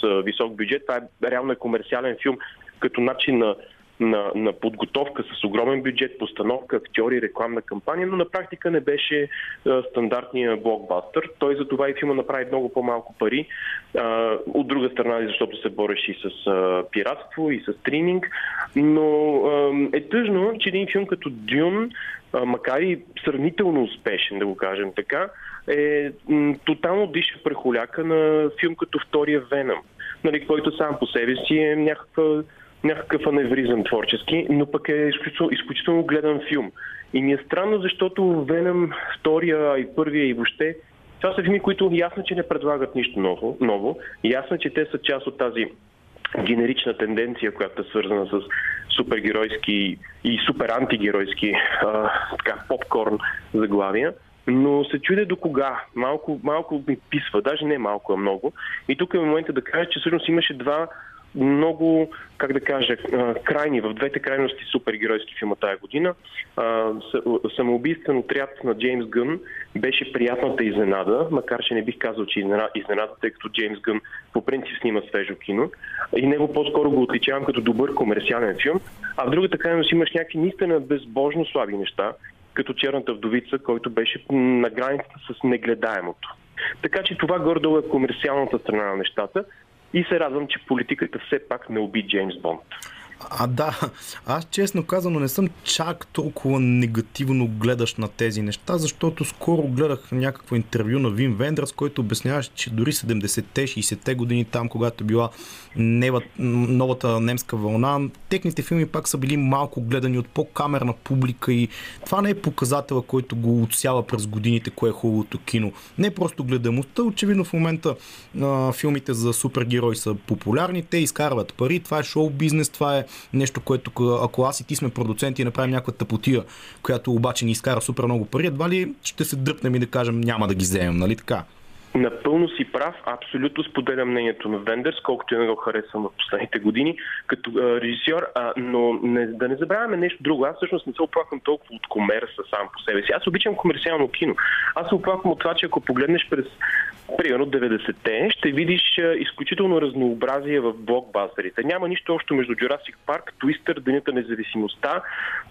с висок бюджет, това е реално е комерциален филм като начин на на, на подготовка с огромен бюджет, постановка, актьори, рекламна кампания, но на практика не беше а, стандартния блокбастър. Той за това и филма направи много по-малко пари. А, от друга страна, защото се бореше и с а, пиратство, и с стриминг. Но а, е тъжно, че един филм като Дюн, а, макар и сравнително успешен, да го кажем така, е м, тотално диша прехоляка на филм като втория Веном, нали, който сам по себе си е някаква някакъв аневризъм творчески, но пък е изключително, изключително гледан филм. И ми е странно, защото Веном, втория и първия и въобще, това са филми, които ясно, че не предлагат нищо ново, ново. Ясно, че те са част от тази генерична тенденция, която е свързана с супергеройски и супер антигеройски а, така, попкорн заглавия. Но се чудя до кога. Малко, малко ми писва, даже не малко, а много. И тук е момента да кажа, че всъщност имаше два много, как да кажа, крайни, в двете крайности супергеройски филма тая година. Самоубийствен отряд на Джеймс Гън беше приятната изненада, макар че не бих казал, че изненада, тъй като Джеймс Гън по принцип снима свежо кино. И него по-скоро го отличавам като добър комерциален филм. А в другата крайност имаш някакви наистина безбожно слаби неща, като Черната вдовица, който беше на границата с негледаемото. Така че това гордо е комерциалната страна на нещата. И се радвам, че политиката все пак не уби Джеймс Бонд. А да, аз честно казано не съм чак толкова негативно гледаш на тези неща, защото скоро гледах някакво интервю на Вин Вендърс, който обясняваше, че дори 70-те, 60-те години там, когато е била новата немска вълна, техните филми пак са били малко гледани от по-камерна публика и това не е показателя, който го отсява през годините, кое е хубавото кино. Не просто гледамостта, очевидно в момента а, филмите за супергерои са популярни, те изкарват пари, това е шоу бизнес, това е нещо, което ако аз и ти сме продуценти и направим някаква тъпотия, която обаче ни изкара супер много пари, едва ли ще се дръпнем и да кажем няма да ги вземем, нали така? Напълно си прав, абсолютно споделям мнението на Вендерс, колкото и не го харесвам в последните години като а, режисьор, а, но не, да не забравяме нещо друго. Аз всъщност не се оплаквам толкова от комерса сам по себе си. Аз обичам комерциално кино. Аз се оплаквам от това, че ако погледнеш през примерно 90-те, ще видиш изключително разнообразие в блокбастерите. Няма нищо общо между Jurassic Park, Twister, Денята независимостта,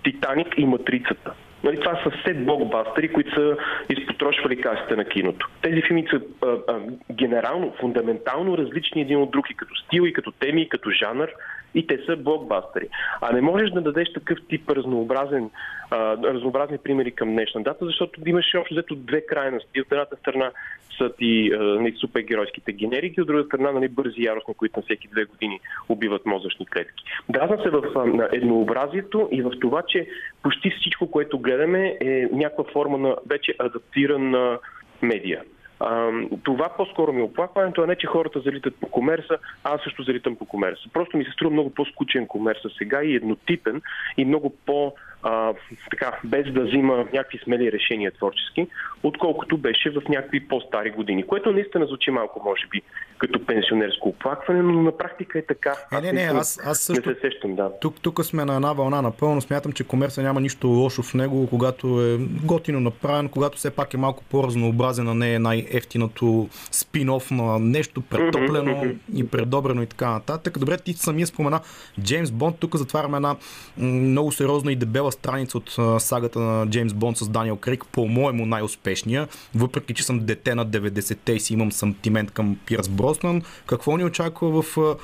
Титаник и Матрицата. Нали, това са все блокбастери, които са изпотрошвали касите на киното. Тези филми са а, а, генерално, фундаментално различни един от други, като стил и като теми, и като жанр и те са блокбастери. А не можеш да дадеш такъв тип разнообразен, а, разнообразни примери към днешна дата, защото имаш общо взето две крайности. От едната страна са ти нали, супергеройските генерики, от друга страна нали, бързи яростни, които на всеки две години убиват мозъчни клетки. Дразна се в а, еднообразието и в това, че почти всичко, което гледаме е някаква форма на вече адаптирана медия. А, това по-скоро ми е оплакването, а не че хората залитат по комерса, а аз също залитам по комерса. Просто ми се струва много по-скучен комерса сега и еднотипен и много по- а, така, без да взима някакви смели решения творчески, отколкото беше в някакви по-стари години. Което наистина звучи малко, може би, като пенсионерско оплакване, но на практика е така. Е, не, не, аз, аз също... Не се сещам, да. Тук, тук сме на една вълна напълно. Смятам, че комерса няма нищо лошо в него, когато е готино направен, когато все пак е малко по-разнообразен, а не е най-ефтиното спин-оф на нещо претоплено mm-hmm. и предобрено и така нататък. Добре, ти самия спомена Джеймс Бонд. Тук затваряме една много сериозна и дебела страница от сагата на Джеймс Бонд с Даниел Крейг, по-моему най-успешния, въпреки че съм дете на 90-те и си имам сантимент към Пирс Броснан. Какво ни очаква в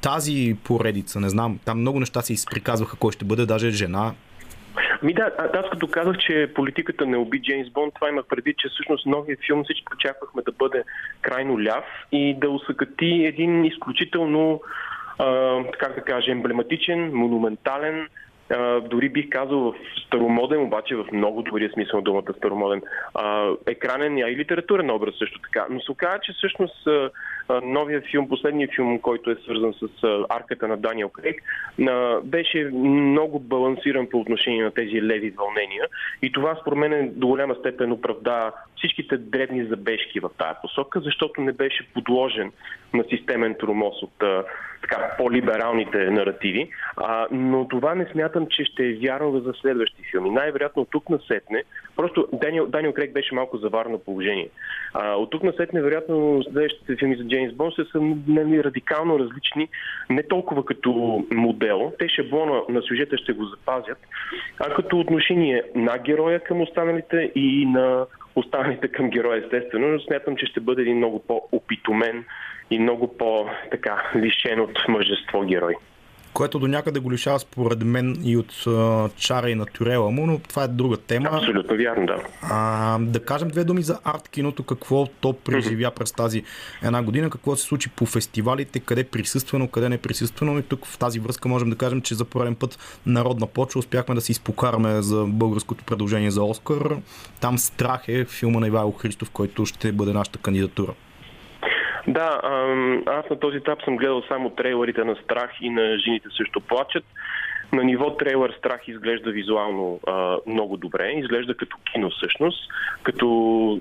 тази поредица? Не знам. Там много неща се изприказваха кой ще бъде, даже жена. Ми да, аз като казах, че политиката не уби Джеймс Бонд, това имах предвид, че всъщност новия филм всички очаквахме да бъде крайно ляв и да усъкати един изключително, а, как да кажа, емблематичен, монументален, дори бих казал в старомоден, обаче в много добрия смисъл на думата старомоден, екранен, а и литературен образ също така. Но се оказа, че всъщност новия филм, последният филм, който е свързан с арката на Даниел Крейг, беше много балансиран по отношение на тези леви вълнения. И това според мен до голяма степен оправда всичките дребни забежки в тази посока, защото не беше подложен на системен тромоз от така, по-либералните наративи. А, но това не смятам, че ще е вярно за следващи филми. Най-вероятно тук насетне, просто Даниел, Даниел Крейг беше малко заварно положение. А, от тук насетне, вероятно, следващите филми за Джеймс Бонд са, са нали, радикално различни, не толкова като модел. Те шаблона на сюжета ще го запазят, а като отношение на героя към останалите и на останалите към героя, естествено, но смятам, че ще бъде един много по-опитомен и много по-така лишен от мъжество герой. Което до някъде го лишава според мен и от uh, чара и натурела му, но това е друга тема. Абсолютно вярно, да. А, да кажем две думи за арт киното, какво то преживя mm-hmm. през тази една година, какво се случи по фестивалите, къде присъствено, къде не присъствено и тук в тази връзка можем да кажем, че за пореден път народна почва успяхме да се изпокараме за българското предложение за Оскар. Там Страх е филма на Ивайло Христов, който ще бъде нашата кандидатура. Да, аз на този етап съм гледал само трейлерите на Страх и на Жените също плачат. На ниво трейлер Страх изглежда визуално а, много добре, изглежда като кино всъщност, като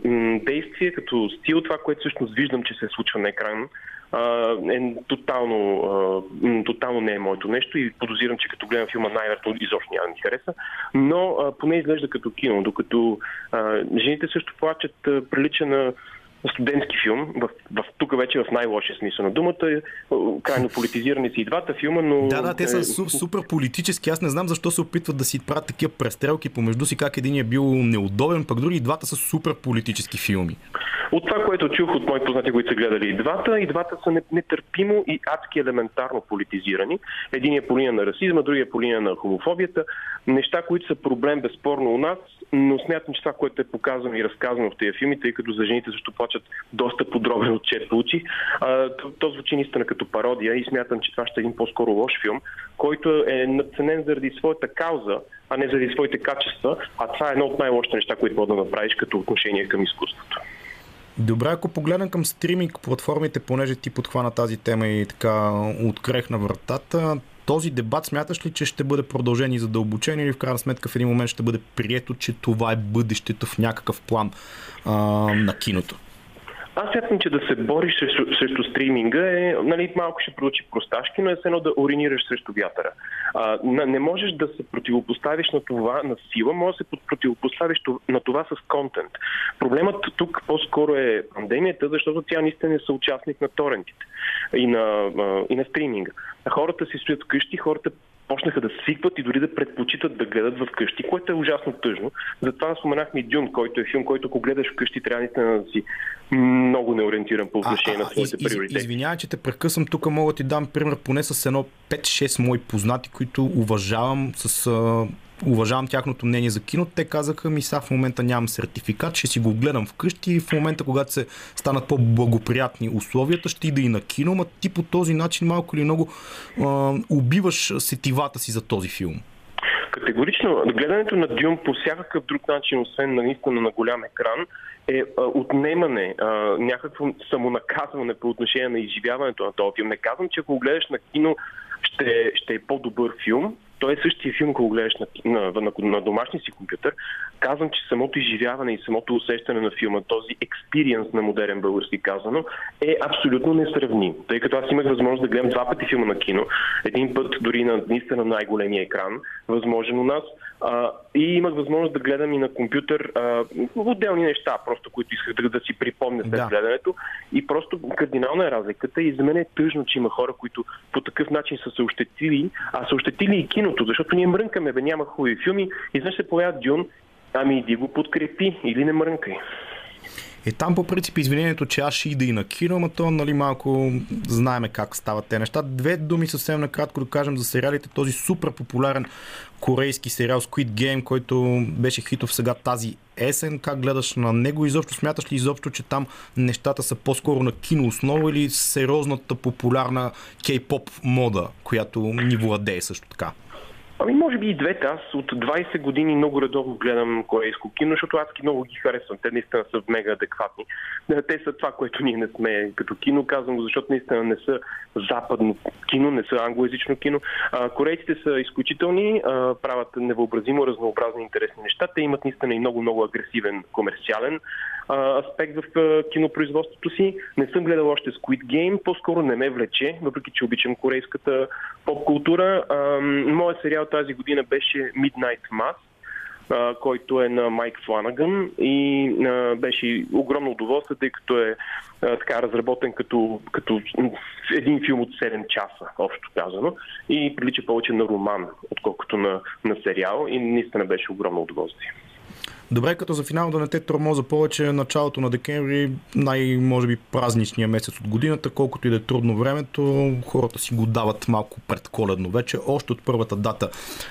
м- действие, като стил, това, което всъщност виждам, че се случва на екран, а, е тотално, а, тотално не е моето нещо и подозирам, че като гледам филма най-вероятно изобщо няма да ми хареса, но а, поне изглежда като кино, докато а, жените също плачат, а, прилича на студентски филм, в, в, тук вече в най-лошия смисъл на думата. Е, крайно политизирани са и двата филма, но... Да, да, те са е... супер политически. Аз не знам защо се опитват да си правят такива престрелки помежду си, как един е бил неудобен, пък други и двата са супер политически филми. От това, което чух от мои познати, които са гледали и двата, и двата са нетърпимо и адски елементарно политизирани. Един е по линия на расизма, другия е по линия на хомофобията. Неща, които са проблем безспорно у нас, но смятам, че това, което е показано и разказано в тези филми, тъй като за жените също плачат доста подробен отчет получи, то, то звучи наистина като пародия и смятам, че това ще е един по-скоро лош филм, който е надценен заради своята кауза, а не заради своите качества, а това е едно от най-лошите неща, които може да направиш като отношение към изкуството. Добре, ако погледнем към стриминг платформите, понеже ти подхвана тази тема и така открех на вратата, този дебат смяташ ли, че ще бъде продължен и задълбочен или в крайна сметка в един момент ще бъде прието, че това е бъдещето в някакъв план а, на киното? Аз смятам, че да се бориш срещу, срещу стриминга е, нали, малко ще проучи просташки, но е едно да оринираш срещу вятъра. А, не можеш да се противопоставиш на това на сила, може да се противопоставиш на това с контент. Проблемът тук по-скоро е пандемията, защото тя наистина е съучастник на торентите и на, и на стриминга. Хората си стоят вкъщи, хората почнаха да свикват и дори да предпочитат да гледат в къщи, което е ужасно тъжно. Затова споменахме Дюн, който е филм, който ако гледаш вкъщи, трябва да си много неориентиран по отношение а, на своите из, приоритети. Извинявай, че те прекъсвам. Тук мога да ти дам пример поне с едно 5-6 мои познати, които уважавам с уважавам тяхното мнение за кино. Те казаха ми, сега в момента нямам сертификат, ще си го гледам вкъщи и в момента, когато се станат по-благоприятни условията, ще ида и на кино, но ти по този начин малко или много а, убиваш сетивата си за този филм. Категорично. Гледането на Дюн по всякакъв друг начин, освен на наистина на голям екран, е а, отнемане, а, някакво самонаказване по отношение на изживяването на този филм. Не казвам, че ако го гледаш на кино, ще, ще е по-добър филм, той е същия филм, ако го гледаш на, на, на, на домашния си компютър. Казвам, че самото изживяване и самото усещане на филма, този експириенс на модерен български казано, е абсолютно несравним. Тъй като аз имах възможност да гледам два пъти филма на кино, един път дори на наистина най-големия екран, възможен у нас, а, и имах възможност да гледам и на компютър а, отделни неща, просто които исках да, да си припомня след да. гледането. И просто кардинална е разликата. И за мен е тъжно, че има хора, които по такъв начин са се ощетили, а са ощетили и киното, защото ние мрънкаме, бе, няма хубави филми. И знаеш се появява Дюн, ами иди го подкрепи или не мрънкай. И там по принцип извинението, че аз ще ида и на кино, ама то нали, малко знаеме как стават те неща. Две думи съвсем накратко да кажем за сериалите. Този супер популярен корейски сериал Squid Game, който беше хитов сега тази есен. Как гледаш на него? Изобщо смяташ ли изобщо, че там нещата са по-скоро на кино основа или сериозната популярна кей-поп мода, която ни владее също така? Ами може би и двете. Аз от 20 години много редовно гледам корейско кино, защото аз много ги харесвам. Те наистина са мега адекватни. Те са това, което ние не сме като кино, казвам го, защото наистина не са западно кино, не са англоязично кино. А, корейците са изключителни, а, правят невъобразимо разнообразни интересни неща. Те имат наистина и много-много агресивен комерциален а, аспект в а, кинопроизводството си. Не съм гледал още Squid Game, по-скоро не ме влече, въпреки че обичам корейската поп-култура. моят сериал тази година беше Midnight Mass, който е на Майк Фланаган и а, беше огромно удоволствие, тъй като е а, така разработен като, като един филм от 7 часа, общо казано, и прилича повече на роман, отколкото на, на сериал и наистина беше огромно удоволствие. Добре, като за финал да не те тормоза повече, началото на декември, най-може би празничния месец от годината, колкото и да е трудно времето, хората си го дават малко предколедно вече, още от първата дата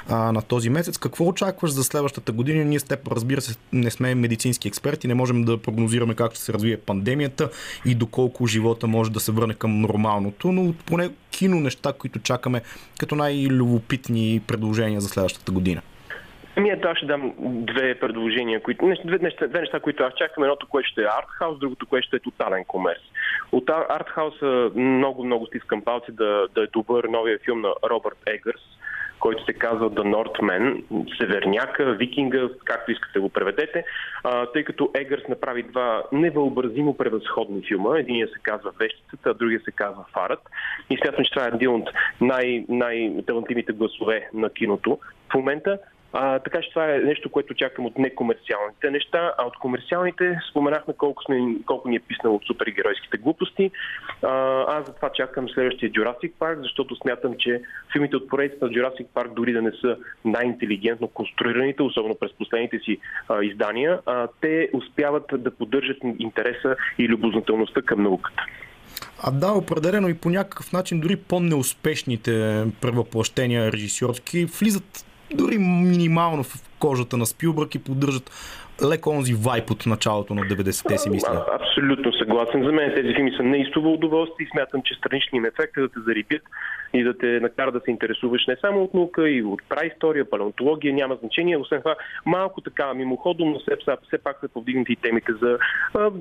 а, на този месец. Какво очакваш за следващата година? Ние с теб, разбира се, не сме медицински експерти, не можем да прогнозираме как ще се развие пандемията и доколко живота може да се върне към нормалното, но поне кино неща, които чакаме като най-любопитни предложения за следващата година. Ами ето, аз ще дам две предложения, които, две, неща, две неща, които аз чакам. Едното, което ще е артхаус, другото, което ще е тотален комерс. От артхауса много, много стискам палци да, да е добър новия филм на Робърт Егърс, който се казва The Northman, Северняка, Викинга, както искате го преведете, а, тъй като Егърс направи два невъобразимо превъзходни филма. Единия се казва Вещицата, а другия се казва Фарът. И смятам, че това е един от най- най-талантливите гласове на киното в момента. А, така че това е нещо, което чакам от некомерциалните неща, а от комерциалните споменахме колко, сме, колко ни е писнало от супергеройските глупости. А, аз затова чакам следващия Jurassic Park, защото смятам, че филмите от поредицата на Jurassic Park дори да не са най-интелигентно конструираните, особено през последните си а, издания, а, те успяват да поддържат интереса и любознателността към науката. А да, определено и по някакъв начин дори по-неуспешните превъплъщения режисьорски влизат дори минимално в кожата на Спилбърг и поддържат леко онзи вайп от началото на 90-те си мисля. Абсолютно съгласен. За мен тези филми са неистово удоволствие и смятам, че страничният ефект е да те зарибят и да те накара да се интересуваш не само от наука, и от праистория, палеонтология, няма значение. Освен това, малко така мимоходом, но все, все пак са повдигнати и темите за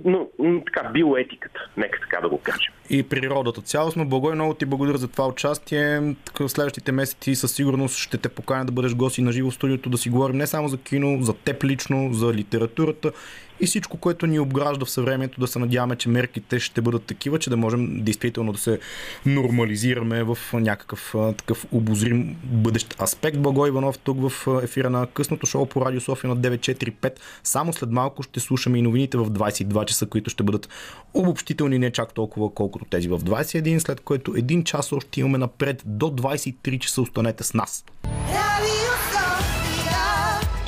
но, така, биоетиката, нека така да го кажем. И природата цялостно. Благой, много ти благодаря за това участие. В следващите месеци със сигурност ще те поканя да бъдеш гост и на живо студиото, да си говорим не само за кино, за теб лично, за литературата и всичко, което ни обгражда в съвремието, да се надяваме, че мерките ще бъдат такива, че да можем действително да се нормализираме в някакъв такъв обозрим бъдещ аспект. Благо Иванов тук в ефира на късното шоу по Радио София на 945. Само след малко ще слушаме и новините в 22 часа, които ще бъдат обобщителни не чак толкова колкото тези в 21, след което един час още имаме напред до 23 часа останете с нас.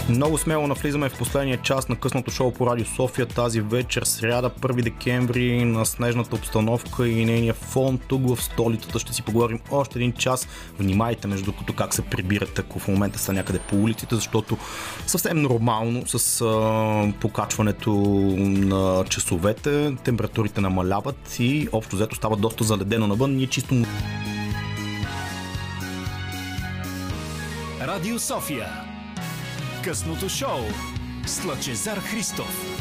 Много смело навлизаме в последния час на късното шоу по Радио София тази вечер, сряда 1 декември на снежната обстановка и нейния фон тук в столицата. Ще си поговорим още един час. Внимайте между като как се прибирате, ако в момента са някъде по улиците, защото съвсем нормално с а, покачването на часовете температурите намаляват и общо взето става доста заледено навън. Ние чисто Радио София Късното шоу с Лъчезар Христов.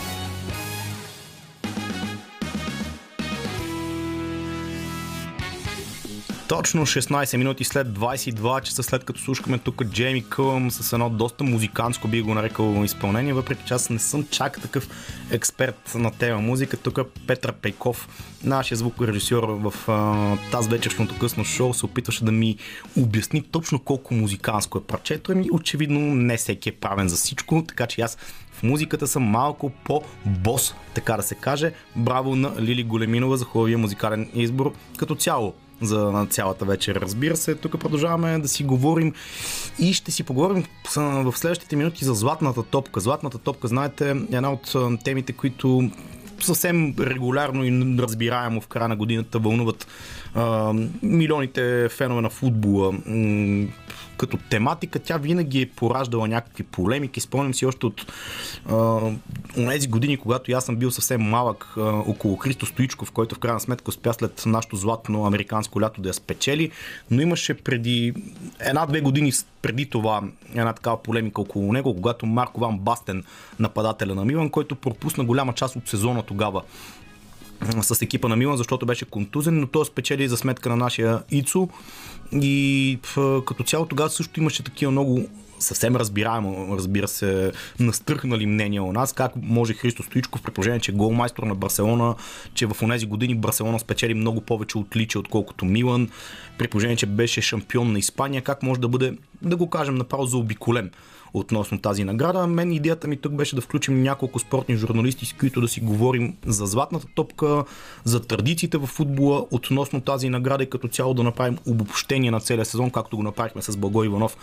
Точно 16 минути след 22 часа, след като слушахме тук Джейми Кълъм с едно доста музикантско би го нарекал изпълнение, въпреки че аз не съм чак такъв експерт на тема музика. Тук Петър Пейков, нашия звукорежисьор в а, тази вечершното късно шоу, се опитваше да ми обясни точно колко музиканско е парчето. Ами очевидно не всеки е правен за всичко, така че аз в музиката съм малко по-бос, така да се каже. Браво на Лили Големинова за хубавия музикален избор като цяло за цялата вечер. Разбира се, тук продължаваме да си говорим и ще си поговорим в следващите минути за златната топка. Златната топка, знаете, е една от темите, които съвсем регулярно и разбираемо в края на годината вълнуват а, милионите фенове на футбола като тематика тя винаги е пораждала някакви полемики. Спомням си още от тези години, когато аз съм бил съвсем малък а, около Христо Стоичков, който в крайна сметка успя след нашото златно американско лято да я спечели, но имаше преди една-две години преди това една такава полемика около него, когато Марко Ван Бастен, нападателя на Милан, който пропусна голяма част от сезона тогава с екипа на Милан, защото беше контузен, но той спечели за сметка на нашия Ицо и като цяло тогава също имаше такива много съвсем разбираемо, разбира се, настърхнали мнения у нас, как може Христо Стоичков, при положение, че е голмайстор на Барселона, че в тези години Барселона спечели много повече отличия, отколкото Милан, при положение, че беше шампион на Испания, как може да бъде, да го кажем направо, заобиколен относно тази награда. Мен идеята ми тук беше да включим няколко спортни журналисти, с които да си говорим за златната топка, за традициите в футбола, относно тази награда и като цяло да направим обобщение на целия сезон, както го направихме с Благой Иванов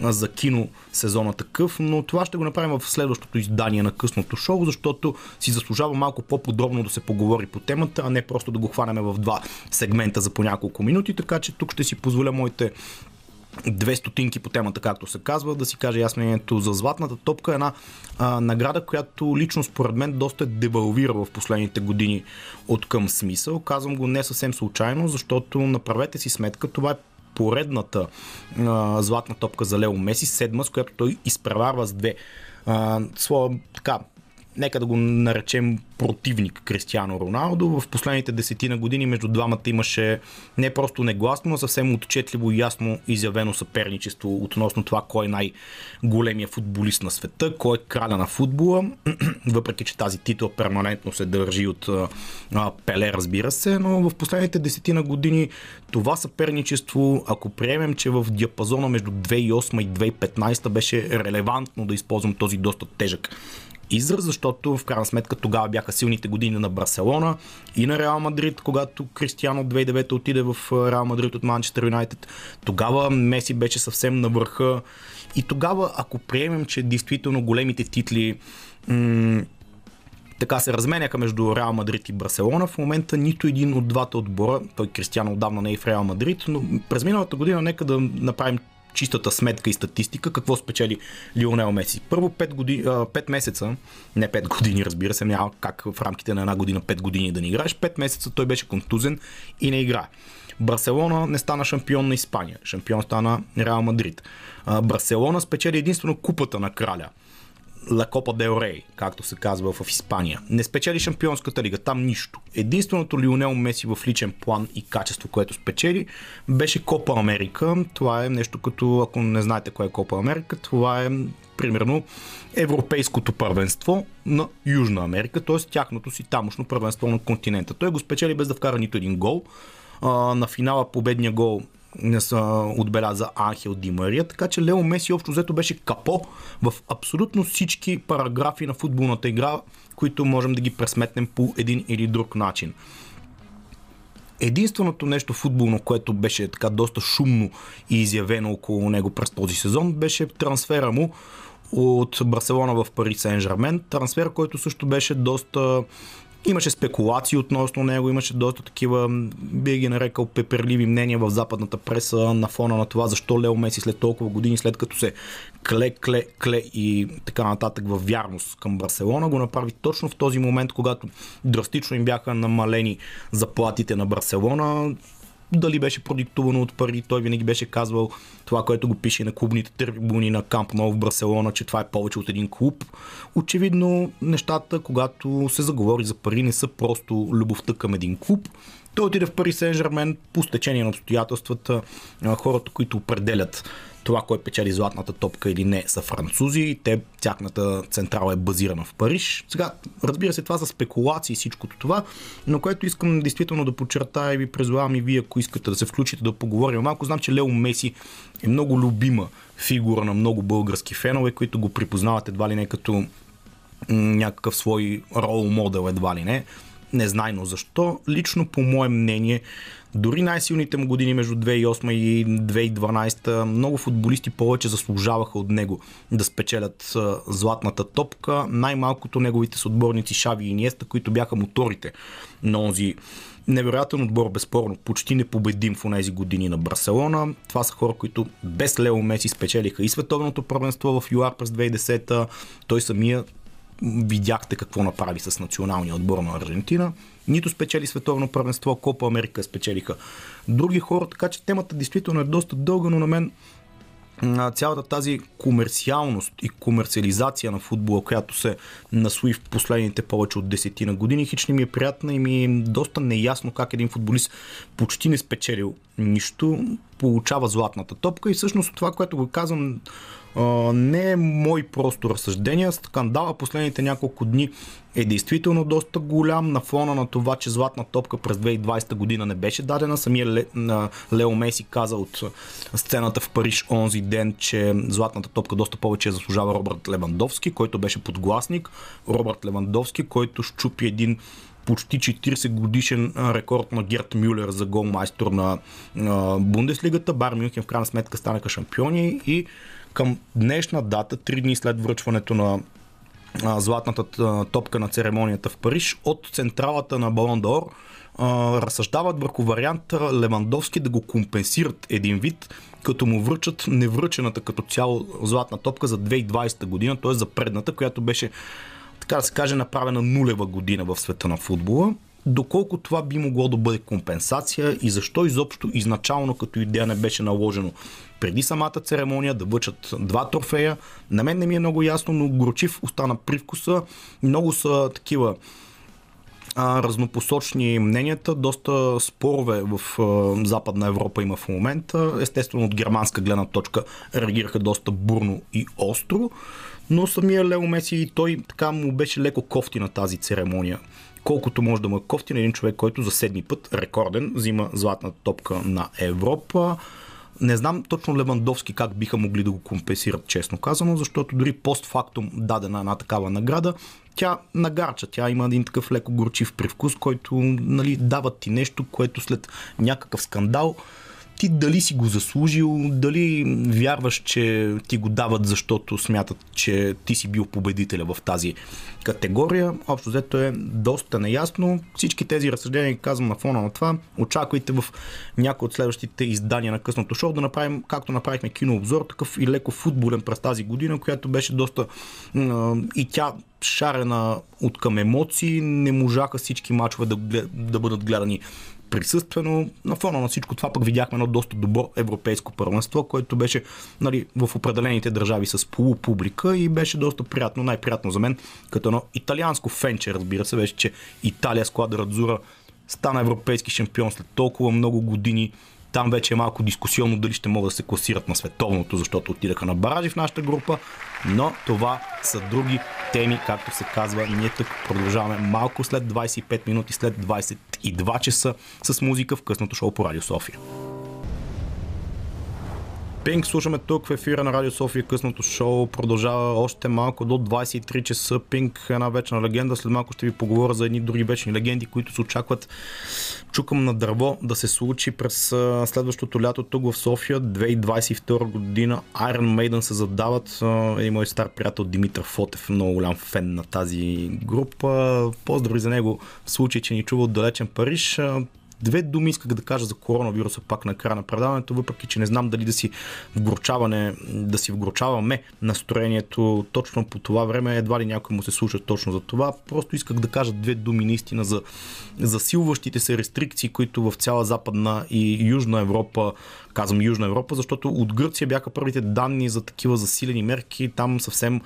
за кино сезона такъв, но това ще го направим в следващото издание на късното шоу, защото си заслужава малко по-подробно да се поговори по темата, а не просто да го хванеме в два сегмента за по няколко минути, така че тук ще си позволя моите две стотинки по темата, както се казва, да си кажа мнението за златната топка, една а, награда, която лично според мен доста девалвира в последните години от към смисъл. Казвам го не съвсем случайно, защото направете си сметка, това е поредната а, златна топка за Лео Меси, седма, с която той изпреварва с две а, своя така нека да го наречем противник Кристиано Роналдо. В последните десетина години между двамата имаше не просто негласно, а съвсем отчетливо и ясно изявено съперничество относно това кой е най-големия футболист на света, кой е краля на футбола, въпреки че тази титла перманентно се държи от а, Пеле, разбира се, но в последните десетина години това съперничество, ако приемем, че в диапазона между 2008 и 2015 беше релевантно да използвам този доста тежък израз, защото в крайна сметка тогава бяха силните години на Барселона и на Реал Мадрид, когато Кристиано 2009 отиде в Реал Мадрид от Манчестър Юнайтед. Тогава Меси беше съвсем на върха и тогава, ако приемем, че действително големите титли м- така се разменяха между Реал Мадрид и Барселона. В момента нито един от двата отбора, той Кристиано отдавна не е в Реал Мадрид, но през миналата година нека да направим чистата сметка и статистика, какво спечели Лионел Меси. Първо 5, години, 5 месеца, не 5 години разбира се, няма как в рамките на една година 5 години да не играеш, 5 месеца той беше контузен и не игра. Барселона не стана шампион на Испания, шампион стана Реал Мадрид. Барселона спечели единствено купата на краля Ла Копа Дел Рей, както се казва в Испания. Не спечели Шампионската лига, там нищо. Единственото Лионел Меси в личен план и качество, което спечели, беше Копа Америка. Това е нещо като, ако не знаете кое е Копа Америка, това е примерно европейското първенство на Южна Америка, т.е. тяхното си тамошно първенство на континента. Той го спечели без да вкара нито един гол. На финала победния гол не са отбеляза Анхел Ди Мария, така че Лео Меси общо взето беше капо в абсолютно всички параграфи на футболната игра, които можем да ги пресметнем по един или друг начин. Единственото нещо футболно, което беше така доста шумно и изявено около него през този сезон, беше трансфера му от Барселона в Пари Сен Жермен. Трансфер, който също беше доста Имаше спекулации относно него, имаше доста такива, би ги нарекал, пеперливи мнения в западната преса на фона на това, защо Лео Меси след толкова години, след като се кле, кле, кле и така нататък в вярност към Барселона, го направи точно в този момент, когато драстично им бяха намалени заплатите на Барселона дали беше продиктувано от пари, той винаги беше казвал това, което го пише на клубните трибуни на Камп Нов в Барселона, че това е повече от един клуб. Очевидно, нещата, когато се заговори за пари, не са просто любовта към един клуб. Той отиде в Пари Сен Жермен по стечение на обстоятелствата, хората, които определят това, кой печели златната топка или не, са французи. Те, тяхната централа е базирана в Париж. Сега, разбира се, това са спекулации и всичкото това, но което искам действително да подчертая и ви призовавам и вие, ако искате да се включите да поговорим малко. Знам, че Лео Меси е много любима фигура на много български фенове, които го припознават едва ли не като някакъв свой рол модел, едва ли не незнайно защо. Лично по мое мнение, дори най-силните му години между 2008 и 2012 много футболисти повече заслужаваха от него да спечелят златната топка. Най-малкото неговите съотборници Шави и Ниеста, които бяха моторите на онзи невероятен отбор, безспорно, почти непобедим в тези години на Барселона. Това са хора, които без Лео Меси спечелиха и световното първенство в ЮАР през 2010 Той самия видяхте какво направи с националния отбор на Аржентина. Нито спечели световно първенство, Копа Америка спечелиха други хора, така че темата действително е доста дълга, но на мен цялата тази комерциалност и комерциализация на футбола, която се насуи в последните повече от десетина години, хич не ми е приятна и ми е доста неясно как един футболист почти не спечелил нищо, получава златната топка и всъщност това, което го казвам не е мой просто разсъждение. Скандала последните няколко дни е действително доста голям на фона на това, че златна топка през 2020 година не беше дадена. Самия Ле, Лео Меси каза от сцената в Париж онзи ден, че златната топка доста повече заслужава Робърт Левандовски, който беше подгласник. Робърт Левандовски, който щупи един почти 40 годишен рекорд на Герт Мюлер за голмайстор на Бундеслигата. Бар Мюнхен в крайна сметка станаха шампиони и към днешна дата, три дни след връчването на златната топка на церемонията в Париж, от централата на Балон д'Ор разсъждават върху варианта Левандовски да го компенсират един вид, като му връчат невръчената като цяло златна топка за 2020 година, т.е. за предната, която беше така да се каже направена нулева година в света на футбола доколко това би могло да бъде компенсация и защо изобщо изначално като идея не беше наложено преди самата церемония да върчат два трофея. На мен не ми е много ясно, но горчив остана привкуса. Много са такива а, разнопосочни мненията, доста спорове в а, Западна Европа има в момента. Естествено от германска гледна точка реагираха доста бурно и остро, но самия Лео Меси и той така му беше леко кофти на тази церемония колкото може да му е кофти на един човек, който за седми път рекорден взима златната топка на Европа. Не знам точно Левандовски как биха могли да го компенсират, честно казано, защото дори постфактум дадена една такава награда, тя нагарча, тя има един такъв леко горчив привкус, който нали, дава ти нещо, което след някакъв скандал ти дали си го заслужил, дали вярваш, че ти го дават, защото смятат, че ти си бил победителя в тази категория. Общо взето е доста неясно. Всички тези разсъждения, казвам на фона на това, очаквайте в някои от следващите издания на късното шоу да направим, както направихме кинообзор, такъв и леко футболен през тази година, която беше доста и тя шарена от към емоции. Не можаха всички мачове да, да бъдат гледани присъствено. На фона на всичко това пък видяхме едно доста добро европейско първенство, което беше нали, в определените държави с полупублика и беше доста приятно, най-приятно за мен, като едно италианско фенче, разбира се, беше, че Италия с Радзура стана европейски шампион след толкова много години. Там вече е малко дискусионно дали ще могат да се класират на световното, защото отидаха на баражи в нашата група, но това са други теми, както се казва. Ние тук продължаваме малко след 25 минути, след 22 часа с музика в късното шоу по Радио София. Пинк слушаме тук в ефира на Радио София късното шоу. Продължава още малко до 23 часа. Пинк една вечна легенда. След малко ще ви поговоря за едни други вечни легенди, които се очакват чукам на дърво да се случи през следващото лято тук в София 2022 година. Iron Maiden се задават. Един мой стар приятел Димитър Фотев, много голям фен на тази група. Поздрави за него в случай, че ни чува от далечен Париж. Две думи исках да кажа за коронавируса пак на края на предаването, въпреки че не знам дали да си вгорчаване, да си вгорчаваме настроението точно по това време, едва ли някой му се слуша точно за това. Просто исках да кажа две думи наистина за засилващите се рестрикции, които в цяла Западна и Южна Европа казвам Южна Европа, защото от Гърция бяха първите данни за такива засилени мерки. Там съвсем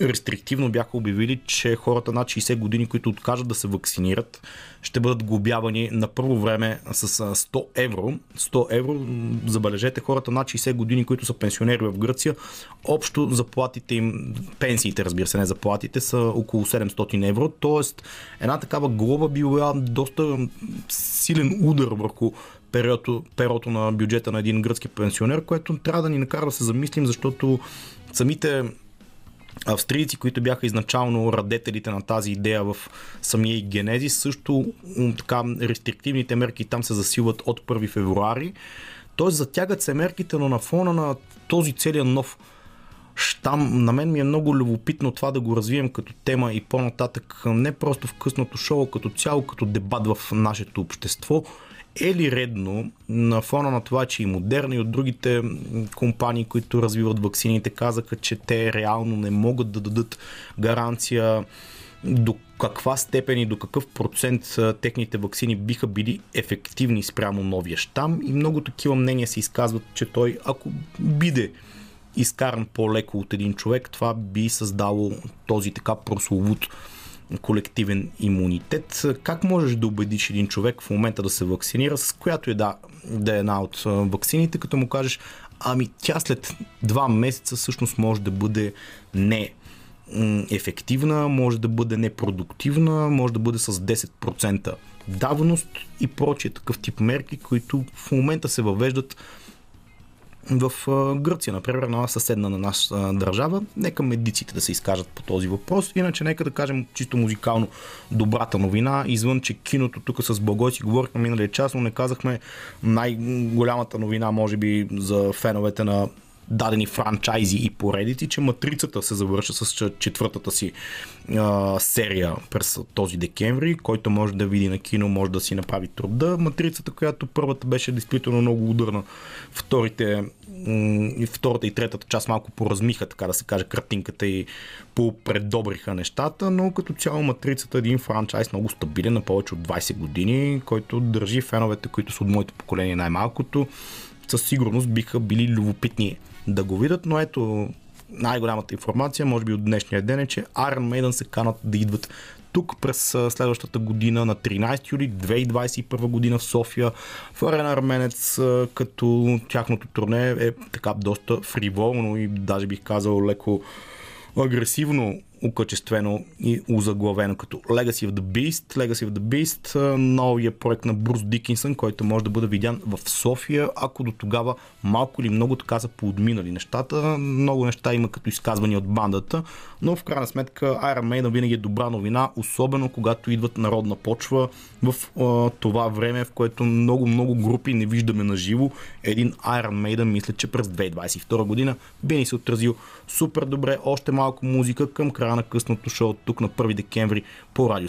рестриктивно бяха обявили, че хората над 60 години, които откажат да се вакцинират, ще бъдат глобявани на първо време с 100 евро. 100 евро, забележете, хората над 60 години, които са пенсионери в Гърция, общо заплатите им, пенсиите, разбира се, не заплатите, са около 700 евро. Тоест, една такава глоба била доста силен удар върху перото, перото на бюджета на един гръцки пенсионер, което трябва да ни накара да се замислим, защото самите австрийци, които бяха изначално радетелите на тази идея в самия и генезис, също така рестриктивните мерки там се засилват от 1 февруари. Тоест затягат се мерките, но на фона на този целият нов щам. На мен ми е много любопитно това да го развием като тема и по-нататък, не просто в късното шоу, като цяло, като дебат в нашето общество е ли редно на фона на това, че и Модерна и от другите компании, които развиват ваксините, казаха, че те реално не могат да дадат гаранция до каква степен и до какъв процент техните вакцини биха били ефективни спрямо новия щам? И много такива мнения се изказват, че той ако биде изкаран по-леко от един човек, това би създало този така прословут колективен имунитет. Как можеш да убедиш един човек в момента да се вакцинира, с която е да, да е една от вакцините, като му кажеш, ами тя след два месеца всъщност може да бъде не ефективна, може да бъде непродуктивна, може да бъде с 10% давност и прочие такъв тип мерки, които в момента се въвеждат в Гърция, например, на съседна на наша държава. Нека медиците да се изкажат по този въпрос. Иначе нека да кажем чисто музикално добрата новина, извън че киното тук с Благой си говорихме миналия час, но не казахме най-голямата новина, може би, за феновете на дадени франчайзи и поредици, че Матрицата се завърша с четвъртата си а, серия през този декември, който може да види на кино, може да си направи труда. Матрицата, която първата беше действително много ударна, вторите и втората и третата част малко поразмиха, така да се каже, картинката и попредобриха нещата, но като цяло Матрицата е един франчайз много стабилен на повече от 20 години, който държи феновете, които са от моето поколение най-малкото, със сигурност биха били любопитни да го видят, но ето най-голямата информация, може би от днешния ден е, че Iron Maiden се канат да идват тук през следващата година на 13 юли 2021 година в София. В Арена Арменец, като тяхното турне е така доста фриволно и даже бих казал леко агресивно окачествено и озаглавено като Legacy of the Beast. Legacy of the Beast, новия проект на Брус Дикинсън, който може да бъде видян в София, ако до тогава малко или много така са поотминали нещата. Много неща има като изказвания от бандата, но в крайна сметка Iron Maiden винаги е добра новина, особено когато идват народна почва в а, това време, в което много-много групи не виждаме на живо. Един Iron Maiden, мисля, че през 2022 година би ни се отразил супер добре. Още малко музика към края на късното шоу тук на 1 декември по Радио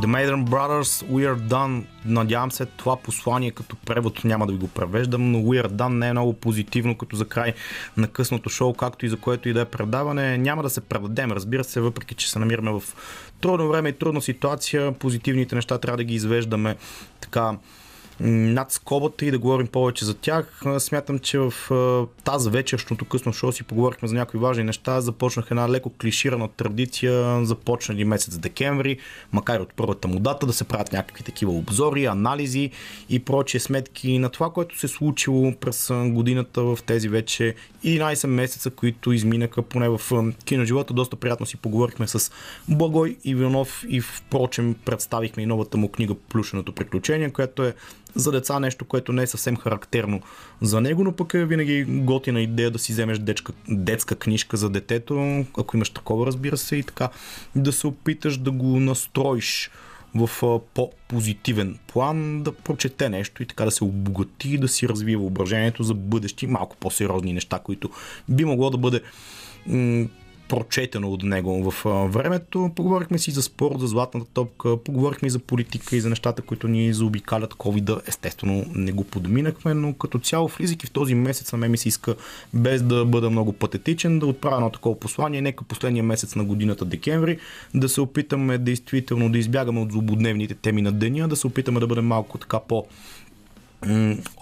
The Maiden Brothers, We Are Done. Надявам се това послание като превод няма да ви го превеждам, но We Are Done не е много позитивно като за край на късното шоу, както и за което и да е предаване. Няма да се предадем, разбира се, въпреки че се намираме в трудно време и трудна ситуация. Позитивните неща трябва да ги извеждаме така над скобата и да говорим повече за тях. Смятам, че в тази вечершното късно шоу си поговорихме за някои важни неща. Започнах една леко клиширана традиция, започнали месец декември, макар и от първата му дата, да се правят някакви такива обзори, анализи и прочие сметки на това, което се е случило през годината в тези вече 11 месеца, които изминаха поне в киноживота. Доста приятно си поговорихме с Благой Иванов и впрочем представихме и новата му книга Плюшеното приключение, която е за деца нещо, което не е съвсем характерно за него, но пък е винаги готина идея да си вземеш детска, детска книжка за детето, ако имаш такова, разбира се, и така. Да се опиташ да го настроиш в по-позитивен план, да прочете нещо и така да се обогати, да си развие въображението за бъдещи малко по-сериозни неща, които би могло да бъде прочетено от него в времето. Поговорихме си за спорт, за златната топка, поговорихме и за политика и за нещата, които ни заобикалят covid Естествено не го подминахме, но като цяло влизайки в този месец на мен ми се иска без да бъда много патетичен, да отправя едно такова послание. Нека последния месец на годината декември да се опитаме действително да избягаме от злободневните теми на деня, да се опитаме да бъдем малко така по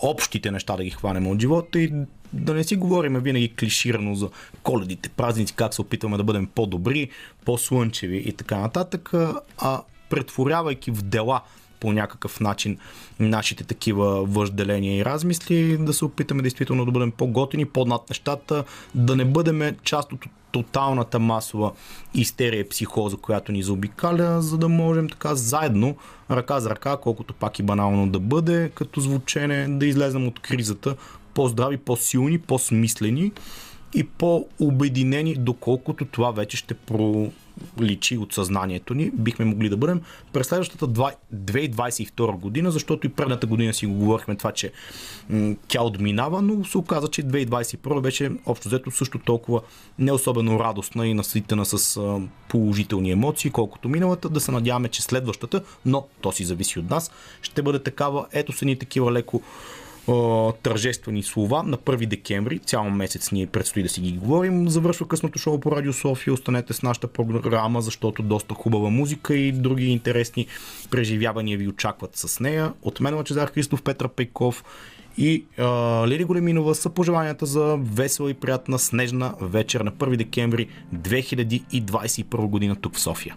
общите неща да ги хванем от живота и да не си говорим винаги клиширано за коледите, празници, как се опитваме да бъдем по-добри, по-слънчеви и така нататък, а претворявайки в дела по някакъв начин нашите такива въжделения и размисли, да се опитаме действително да бъдем по-готини, по-над нещата, да не бъдем част от тоталната масова истерия и психоза, която ни заобикаля, за да можем така заедно, ръка за ръка, колкото пак и банално да бъде, като звучене, да излезем от кризата по-здрави, по-силни, по-смислени и по-обединени, доколкото това вече ще проличи от съзнанието ни, бихме могли да бъдем през следващата 2022 година, защото и предната година си го говорихме това, че тя отминава, но се оказа, че 2021 беше общо взето също толкова не особено радостна и наситена с положителни емоции, колкото миналата. Да се надяваме, че следващата, но то си зависи от нас, ще бъде такава. Ето са ни такива леко тържествени слова на 1 декември. Цял месец ние предстои да си ги говорим. Завършва късното шоу по Радио София. Останете с нашата програма, защото доста хубава музика и други интересни преживявания ви очакват с нея. От мен Лачезар Христов, Петър Пейков и а, Лили Големинова са пожеланията за весела и приятна снежна вечер на 1 декември 2021 година тук в София.